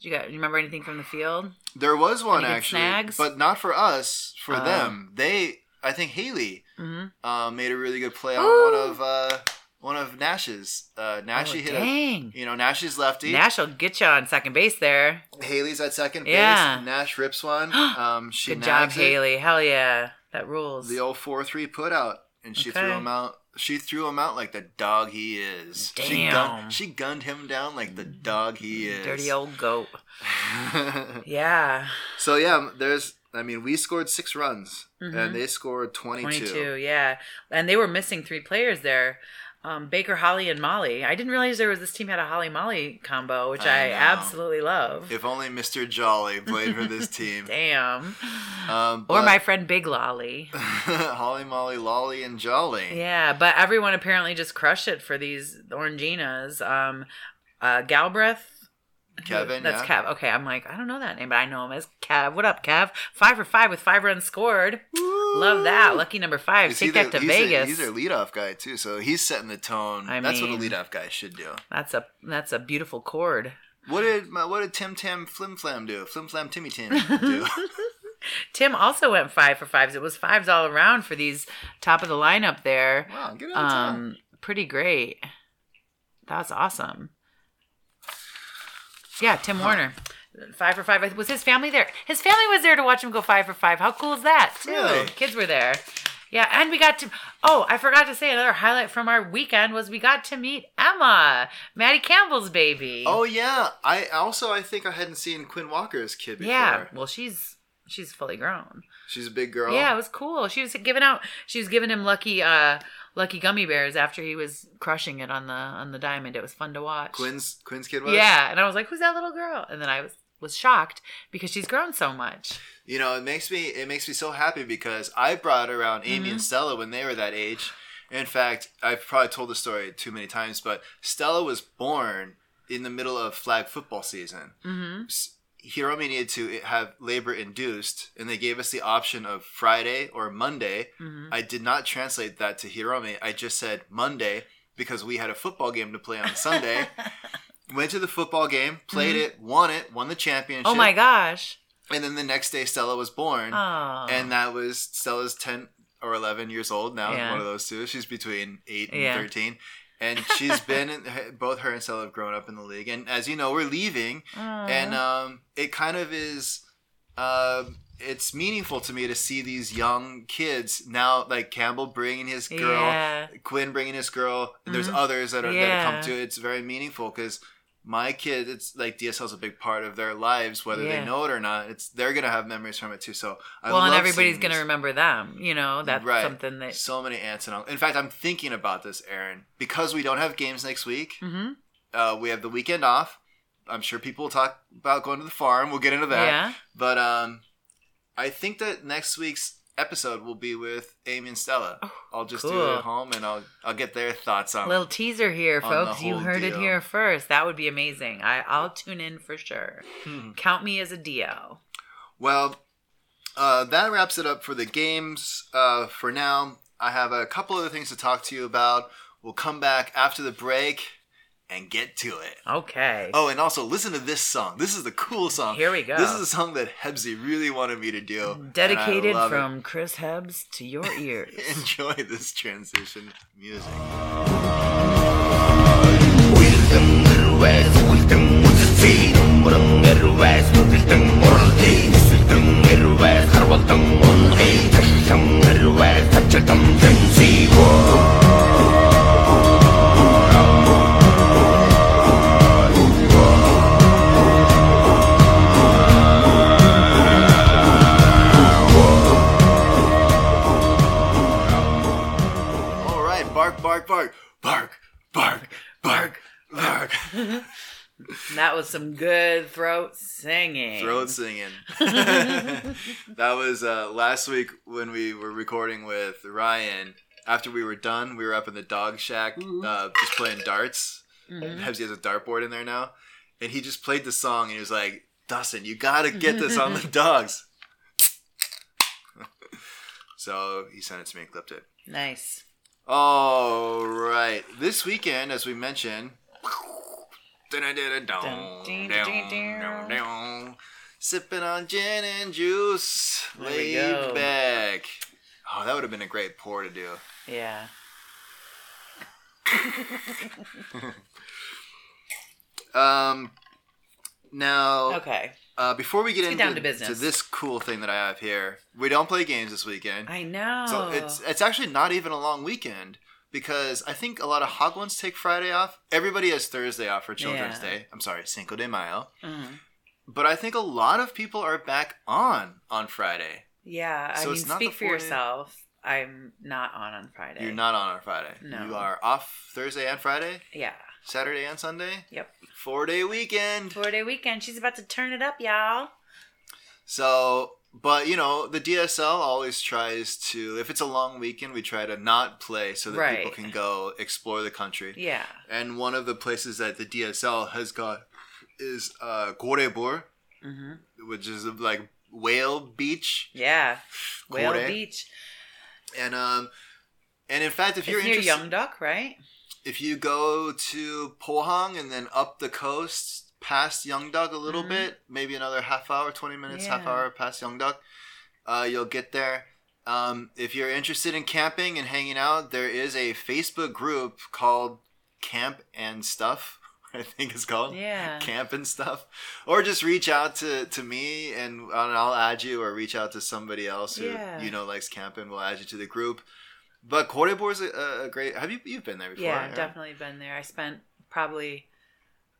Did you got? You remember anything from the field? There was one Any actually, snags? but not for us. For Oh. them, they I think Haley Mhm. uh, made a really good play on Ooh. one of uh, one of Nash's. Uh, Nash Oh, hit a, dang. you know Nash's lefty. Nash will get you on second base there. Haley's at second base. Nash rips one. Um, she Good job, nags it. Haley. Hell yeah. That rules. The old four three put out, and she threw him out. She threw him out like the dog he is. She, Damn. gunned, she gunned him down like the dog he is. Dirty old goat. Yeah. so yeah, there's. I mean, we scored six runs, Mhm. and they scored 22. 22, yeah. And they were missing three players there. Um, Baker, Holly, and Molly. I didn't realize there was this team had a Holly Molly combo, which I I, absolutely love. If only Mr. Jolly played for this team. Damn. Um, or my friend Big Lolly. Holly, Molly, Lolly, and Jolly. Yeah, but everyone apparently just crushed it for these Oranginas. Um, uh, Galbraith. Kevin, That's yeah. Kev. Okay, I'm like, I don't know that name, but I know him as Kev. What up, Kev? Five for five with five runs scored. Love that. Lucky number five. Is Take that to he's Vegas. he's their leadoff guy too, so he's setting the tone. I That's what a mean- leadoff guy should do. That's a that's a beautiful chord. What did my, what did Tim Tam Flim Flam do? Flim Flam Timmy Tim do? Tim also went five for fives. It was fives all around for these top of the lineup there. wow, get on. Um, pretty great. That's awesome. Yeah, Tim Warner, five for five. Was his family there? His family was there to watch him go five for five. How cool is that? Too. Really? Kids were there. Yeah, and we got to. Oh, I forgot to say another highlight from our weekend was we got to meet Emma, Maddie Campbell's baby. Oh yeah, I also I think I hadn't seen Quinn Walker's kid before. yeah. Well, she's she's fully grown. she's a big girl. Yeah, it was cool. She was giving out. She was giving him lucky, uh, lucky gummy bears after he was crushing it on the on the diamond. It was fun to watch. Quinn's Quinn's kid was. Yeah, and I was like, "Who's that little girl?" And then I was was shocked because she's grown so much. You know, it makes me it makes me so happy because I brought around Amy Mm-hmm. and Stella when they were that age. In fact, I've probably told the story too many times, but Stella was born in the middle of flag football season. Mm-hmm. Hiromi needed to have labor induced, and they gave us the option of Friday or Monday. Mm-hmm. I did not translate that to Hiromi. I just said Monday because we had a football game to play on Sunday. Went to the football game, played it, won it, won the championship. Mm-hmm. Oh my gosh! And then the next day, Stella was born, Oh, and that was Stella's ten or eleven years old now. Yeah. One of those two. She's between eight and Yeah. thirteen, and she's been in, both her and Stella have grown up in the league. And as you know, we're leaving, and um, it kind of is. Uh, it's meaningful to me to see these young kids now, like Campbell bringing his girl, Yeah. Quinn bringing his girl. And there's Mhm. others that are that have come to it. It's very meaningful because my kid, it's like DSL's a big part of their lives, whether they know it or not. It's they're gonna have memories from it too. So I well, and everybody's gonna these- remember them. You know, that's Right. something that. so many aunts and uncles. In fact, I'm thinking about this, Aaron, because we don't have games next week. hmm Uh, we have the weekend off. I'm sure people will talk about going to the farm. We'll get into that. Yeah. But um, I think that next week's episode will be with Amy and Stella. I'll just do it Oh, at home and I'll I'll get their thoughts on. It. Little teaser here, folks. You heard it here first. That would be amazing. I, I'll tune in for sure. Hmm. Count me as a DL. Well, uh, that wraps it up for the games. Uh, for now, I have a couple other things to talk to you about. We'll come back after the break and get to it. Okay. Oh, and also listen to this song. This is the cool song. Here we go. This is a song that Hebsy really wanted me to do. Dedicated love it. from Chris Hebbs to your ears. Enjoy this transition music. Bark, bark, bark, bark, bark, bark, that was some good throat singing. Throat singing. that was uh, last week when we were recording with Ryan. After we were done, we were up in the dog shack uh, just playing darts. Mhm. Hebsy has a dartboard in there now. And he just played the song and he was like, Dustin, you gotta get this on the dogs. so he sent it to me and clipped it. Nice. All right. This weekend, as we mentioned, sipping on gin and juice, There laid back. Oh, that would have been a great pour to do. Yeah. Um, now, Okay. Uh, before we get Let's into get to this cool thing that I have here, we don't play games this weekend. I know. So it's it's actually not even a long weekend because I think a lot of hagwons take Friday off. Everybody has Thursday off for Children's Yeah. Day. I'm sorry, Cinco de Mayo. Mhm. But I think a lot of people are back on on Friday. Yeah. I So mean, it's not speak for yourself. I'm not on on Friday. You're not on on Friday. No. You are off Thursday and Friday, Yeah. Saturday and Sunday. Yep. Four day weekend. Four day weekend. She's about to turn it up, y'all. So, but you know, the DSL always tries to, if it's a long weekend, we try to not play so that people can go explore the country. Yeah. And one of the places that the DSL has got is uh, Goraebul, hmm which is like whale beach. Yeah. Whale Kore. Beach. And um, and in fact, if you're near interested, Yeongdeok, right? If you go to Pohang and then up the coast past Yeongdeok a little Mhm. bit, maybe another half hour, 20 minutes, half hour past Yeongdeok, uh, you'll get there. Um, if you're interested in camping and hanging out, there is a Facebook group called Camp and Stuff. I think it's called Yeah. Camp and Stuff. Or just reach out to, to me and, and I'll add you, or reach out to somebody else who Yeah. you know likes camping. We'll add you to the group. But Goraebul is a, a great. Have you you've been there before? Yeah, definitely been there. I spent probably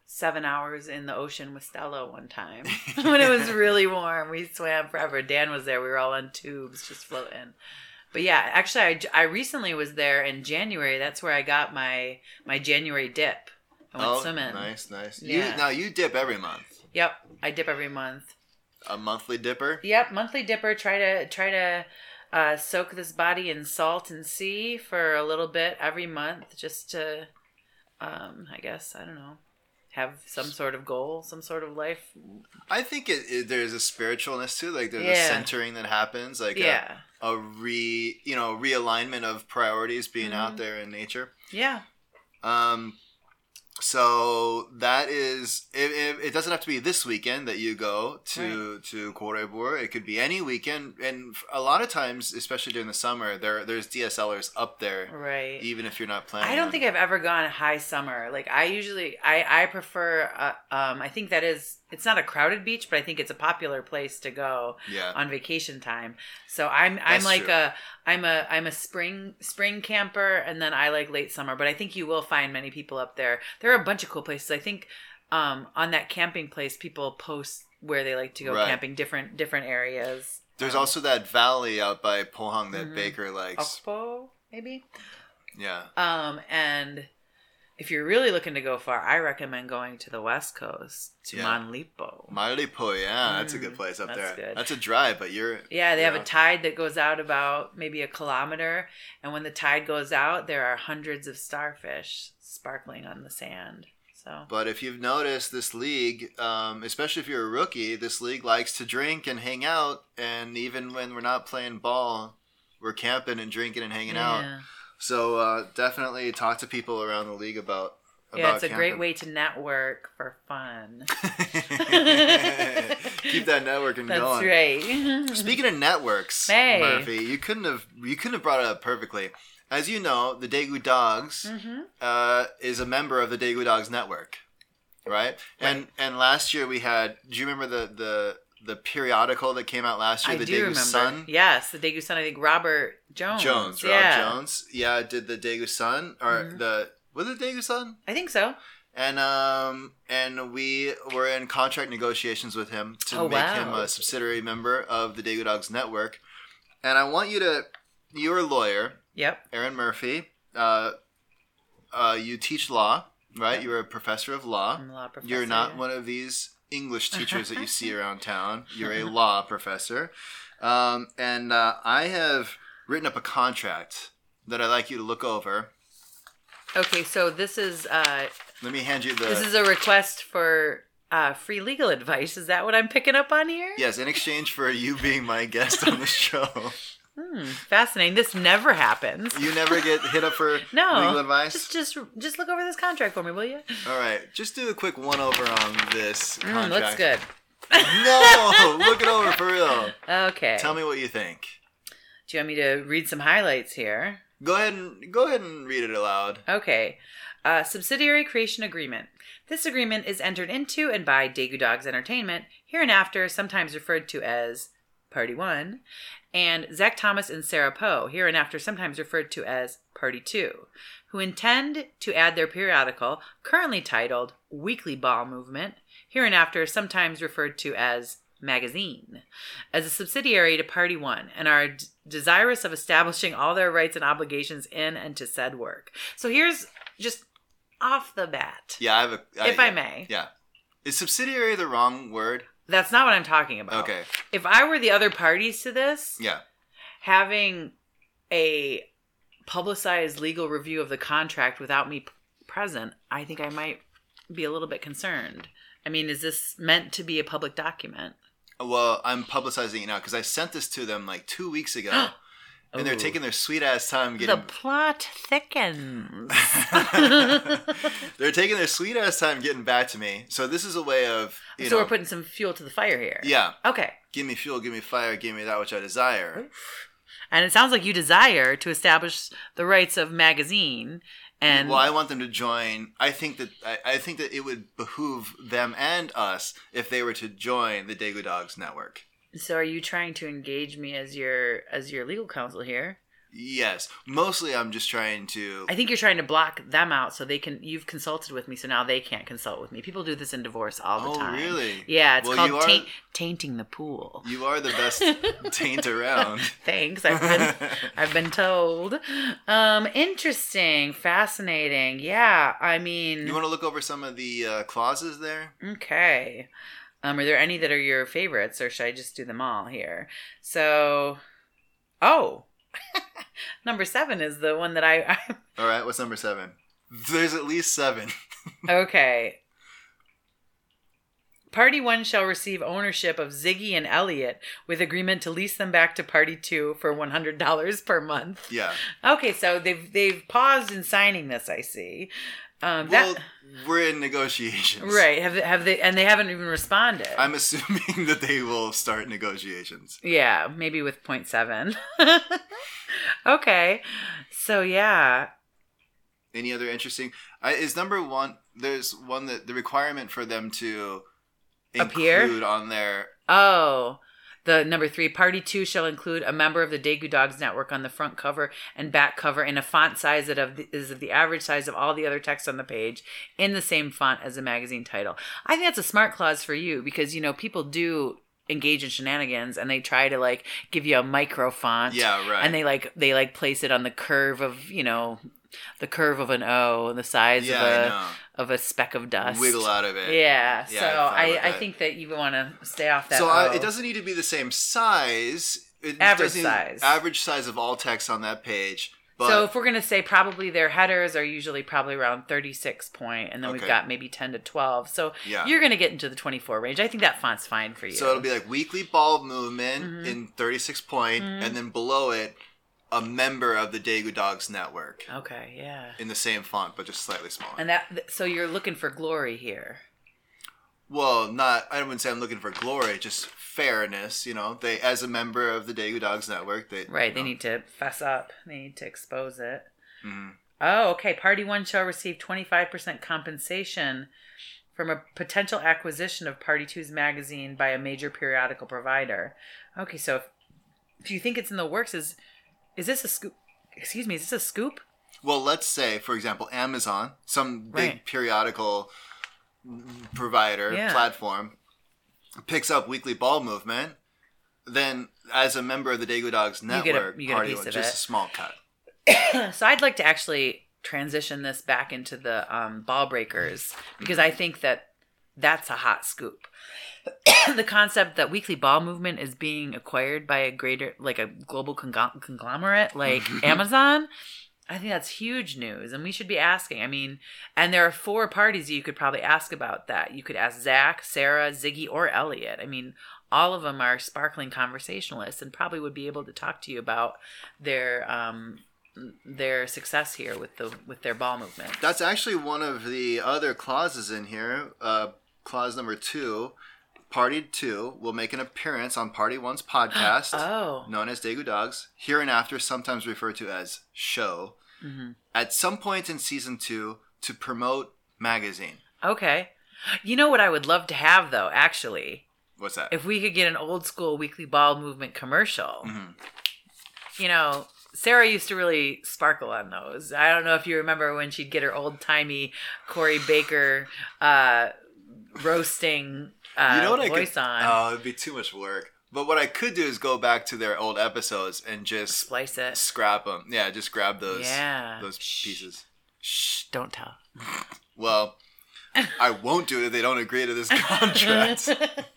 seven hours in the ocean with Stella one time when it was really warm. We swam forever. Dan was there. We were all on tubes just floating. But yeah, actually, I, I recently was there in January. That's where I got my my January dip. I went oh, swimming. nice, nice. Yeah. You now you dip every month. Yep, I dip every month. A monthly dipper. Yep, monthly dipper. Try to try to uh, soak this body in salt and sea for a little bit every month, just to, um, I guess I don't know, have some sort of goal, some sort of life. I think it, it, there's a spiritualness to it. Like there's a centering that happens. Like yeah, a, a re you know realignment of priorities being out Mhm. there in nature. yeah, Um, so that is it, it, it. doesn't have to be this weekend that you go to to Goraebul. It could be any weekend, and a lot of times, especially during the summer, there there's DSLers up there, right. even if you're not planning. I don't on- think I've ever gone high summer. Like I usually, I I prefer. Uh, um, I think that is. It's not a crowded beach, but I think it's a popular place to go. Yeah. on vacation time. So I'm I'm That's like true. a I'm a I'm a spring spring camper and then I like late summer, but I think you will find many people up there. There are a bunch of cool places. I think um on that camping place people post where they like to go Right. camping different different areas. There's Um, also that valley out by Pohang that Mhm. Baker likes. Oxbow maybe. Yeah. Um and if you're really looking to go far, I recommend going to the west coast to Yeah. Mallipo. Mallipo, yeah, that's a Mm, good place up that's there. good. That's a drive, but you're Yeah, they have Yeah. a tide that goes out about maybe a kilometer, and when the tide goes out, there are hundreds of starfish sparkling on the sand. So But if you've noticed, this league, um, especially if you're a rookie, this league likes to drink and hang out. And even when we're not playing ball, we're camping and drinking and hanging out. Yeah, So uh, definitely talk to people around the league about. yeah, about it's a great way to network for fun. Keep that networking That's going. That's right. Speaking of networks, Hey. Murphy, you couldn't have you couldn't have brought it up perfectly. As you know, the Daegu Dogs hmm uh, is a member of the Daegu Dogs network, right? And and last year we had. Do you remember the the the periodical that came out last year? I the Daegu remember. Sun. Yes, the Daegu Sun. I think Robert Jones. Jones, Rob yeah. Jones, yeah, did the Daegu Sun or Mhm. the was it Daegu Sun? I think so. And um and we were in contract negotiations with him to Oh, make him a subsidiary member of the Daegu Dogs network. And I want you to you're a lawyer, Yep. Aaron Murphy. Uh, uh, you teach law, right? Yep. You're a professor of law. I'm a law professor. You're not one of these English teachers that you see around town. You're a law professor. Um, and uh, I have written up a contract that I'd like you to look over. Okay, so this is uh, Let me hand you the. this is a request for uh, free legal advice. Is that what I'm picking up on here? yes, in exchange for you being my guest on the show. Hmm, fascinating. This never happens. You never get hit up for No. legal advice? Just, just, just look over this contract for me, will you? All right, just do a quick one over on this Mm, contract. looks good. No, look it over for real. Okay. Tell me what you think. Do you want me to read some highlights here? Go ahead and go ahead and read it aloud. Okay. Uh, subsidiary creation agreement. This agreement is entered into and by Daegu Dogs Entertainment, hereinafter sometimes referred to as Party 1, and Zach Thomas and Sarah Poe, hereinafter sometimes referred to as Party 2, who intend to add their periodical, currently titled Weekly Ball Movement, hereinafter sometimes referred to as Magazine, as a subsidiary to Party 1 and are d- desirous of establishing all their rights and obligations in and to said work. So here's just off the bat. Yeah, I have a. If I may. Yeah. Is subsidiary the wrong word? That's not what I'm talking about. Okay. If I were the other parties to this, Yeah. having a publicized legal review of the contract without me p- present, I think I might be a little bit concerned. I mean, is this meant to be a public document? Well, I'm publicizing it now because I sent this to them like two weeks ago, and they're Ooh. taking their sweet ass time getting The plot thickens. they're taking their sweet ass time getting back to me. So this is a way of you so know. we're putting some fuel to the fire here. yeah. Okay. Give me fuel. Give me fire. Give me that which I desire. And it sounds like you desire to establish the rights of magazine and well, I want them to join. I think that I, I think that it would behoove them and us if they were to join the Daegu Dogs network. So are you trying to engage me as your as your legal counsel here? Yes, mostly I'm just trying to. I think you're trying to block them out so they can. You've consulted with me, so now they can't consult with me. People do this in divorce all the time. Oh, time. really? Yeah, it's Well, you called are- taint, tainting the pool. You are the best taint around. Thanks, I've been I've been told. Um, interesting, fascinating. Yeah, I mean, You want to look over some of the uh, clauses there? okay. Um, are there any that are your favorites, or should I just do them all here? So, oh, number seven is the one that I, I All right, what's number seven? There's at least seven. Okay. Party 1 shall receive ownership of Ziggy and Elliot with agreement to lease them back to Party 2 for $100 per month. Yeah. Okay, so they've they've paused in signing this, I see. Um Well, that we're in negotiations. Right, have they, have they and they haven't even responded. I'm assuming that they will start negotiations. yeah, maybe with point 0.7. okay. So yeah, Any other interesting? I, is number one? There's one that the requirement for them to Appear? include on their Oh, the number three party two shall include a member of the Daegu Dogs Network on the front cover and back cover in a font size that of the, is of the average size of all the other text on the page in the same font as the magazine title. I think that's a smart clause for you because you know people do engage in shenanigans and they try to like give you a micro font. Yeah, right. And they like they like place it on the curve of you know the curve of an O, and the size yeah, of a of a speck of dust. wiggle out of it. Yeah, Yeah, so I I, I think that you want to stay off that. So I, it doesn't need to be the same size. It Average size. Average size of all text on that page. But so if we're gonna say probably their headers are usually probably around 36 point, and then we've got maybe 10 to 12. So Yeah. you're gonna get into the 24 range. I think that font's fine for you. So it'll be like weekly ball movement Mhm. in 36 point, Mhm. and then below it, a member of the Daegu Dogs network okay, yeah. in the same font, but just slightly smaller. And that so you're looking for glory here. well, not I wouldn't say I'm looking for glory, just fairness. You know, they as a member of the Daegu Dogs network, they Right, they you know, need to fess up. They need to expose it. mhm. Oh, okay. Party one shall receive 25% compensation from a potential acquisition of Party Two's magazine by a major periodical provider. Okay, so if, if you think it's in the works, is is this a scoop? Excuse me, is this a scoop? Well, let's say, for example, Amazon, some big Right. periodical provider Yeah. platform, picks up Weekly Ball Movement. Then, as a member of the Daegu Dogs You get a- network, you get a party piece one, of just it. a small cut. so I'd like to actually transition this back into the um, ball breakers because I think that that's a hot scoop. the concept that weekly ball movement is being acquired by a greater, like a global congl- conglomerate like Amazon. I think that's huge news, and we should be asking. I mean, and there are four parties you could probably ask about that. You could ask Zach, Sarah, Ziggy, or Elliot. I mean, all of them are sparkling conversationalists, and probably would be able to talk to you about their um, their success here with the with their ball movement. That's actually one of the other clauses in here. Uh, clause number two Party 2 will make an appearance on Party 1's podcast, Oh. known as Daegu Dogs, hereinafter sometimes referred to as Show, Mm-hmm. at some point in season 2 to promote magazine. Okay. You know what I would love to have though, actually? What's that? If we could get an old school weekly ball movement commercial. Mhm. You know, Sarah used to really sparkle on those. I don't know if you remember when she'd get her old timey Corey Baker uh, roasting uh, you know what I voice could? on. Oh, it'd be too much work. But what I could do is go back to their old episodes and just Splice it. scrap them. Yeah, just grab those Yeah. those Shh. pieces. Shh, don't tell. Well, I won't do it if they don't agree to this contract.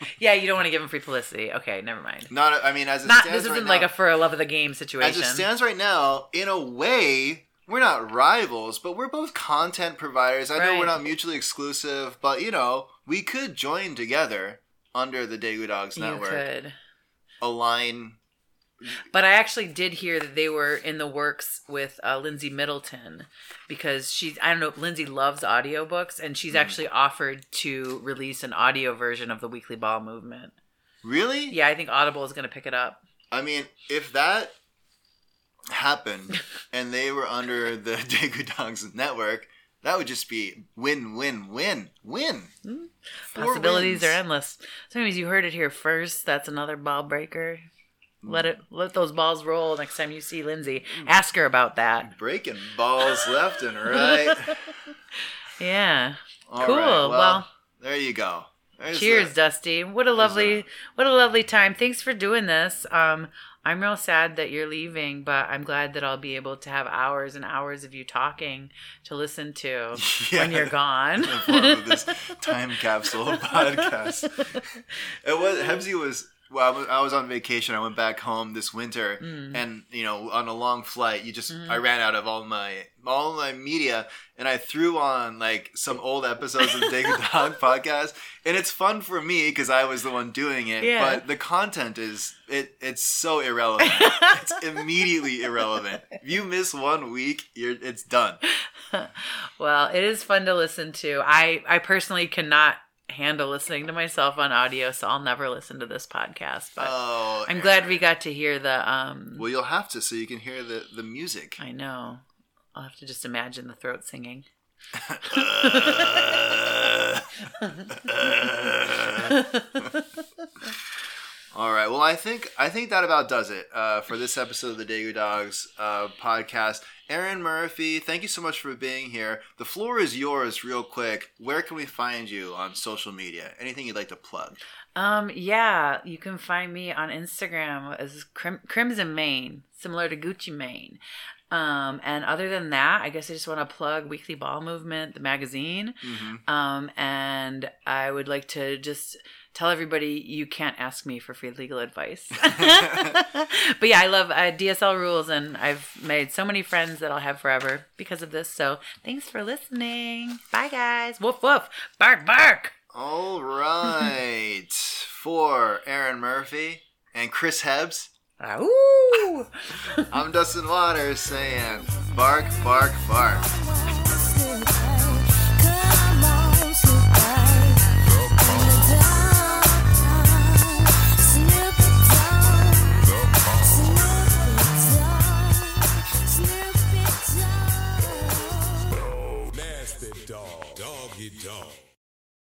yeah, you don't want to give them free publicity. Okay, never mind. Not, I mean, as it Not stands this isn't right like now, a for a love of the game situation. as it stands right now. In a way, we're not rivals, but we're both content providers. I know we're not mutually exclusive, but you know, we could join together under the Daegu Dogs you network. could. Align. But I actually did hear that they were in the works with uh, Lindsay Middleton because she, I don't know, if Lindsay loves audiobooks and Mm. she's actually offered to release an audio version of the Weekly Ball Movement. Really? Yeah, I think Audible is going to pick it up. I mean, if that happened and they were under the Daegu Dogs network, that would just be win, win, win, win. Hmm. Four Possibilities wins. are endless. So, anyways, you heard it here first. That's another ball breaker. Let hmm. it let those balls roll next time you see Lindsay. Hmm. Ask her about that. breaking balls left and right. Yeah. All Cool. right, Well, well, there you go. There's Cheers, the- Dusty. What a lovely what a lovely time. Thanks for doing this. Um I'm real sad that you're leaving, but I'm glad that I'll be able to have hours and hours of you talking to listen to when you're gone. the form of this time capsule podcast. It was Hebsy was well, I was, on vacation. I went back home this winter, Mm. and you know, on a long flight, you just Mm-hmm. I ran out of all my all my media, and I threw on like some old episodes of the Daegu Dog podcast, and it's fun for me because I was the one doing it. Yeah. But the content is it it's so irrelevant. it's immediately irrelevant. If you miss one week, you're it's done. well, it is fun to listen to. I I personally cannot handle listening to myself on audio, so I'll never listen to this podcast. But Oh, I'm glad we got to hear the um Well, you'll have to so you can hear the the music. I know. I'll have to just imagine the throat singing. All right. Well, I think I think that about does it uh, for this episode of the Daegu Dogs uh, podcast. Aaron Murphy, thank you so much for being here. The floor is yours, real quick. Where can we find you on social media? Anything you'd like to plug? Um, yeah, you can find me on Instagram as Crim- Crimson Mane, similar to Gucci Mane. Um, and other than that, I guess I just want to plug Weekly Ball Movement, the magazine. Mm-hmm. Um, and I would like to just tell everybody you can't ask me for free legal advice. but yeah, I love uh, DSL rules, and I've made so many friends that I'll have forever because of this. So thanks for listening. Bye, guys. Woof woof. Bark bark. All right. For Aaron Murphy and Chris Hebbs, Ooh. I'm Dustin Waters saying bark, bark, bark.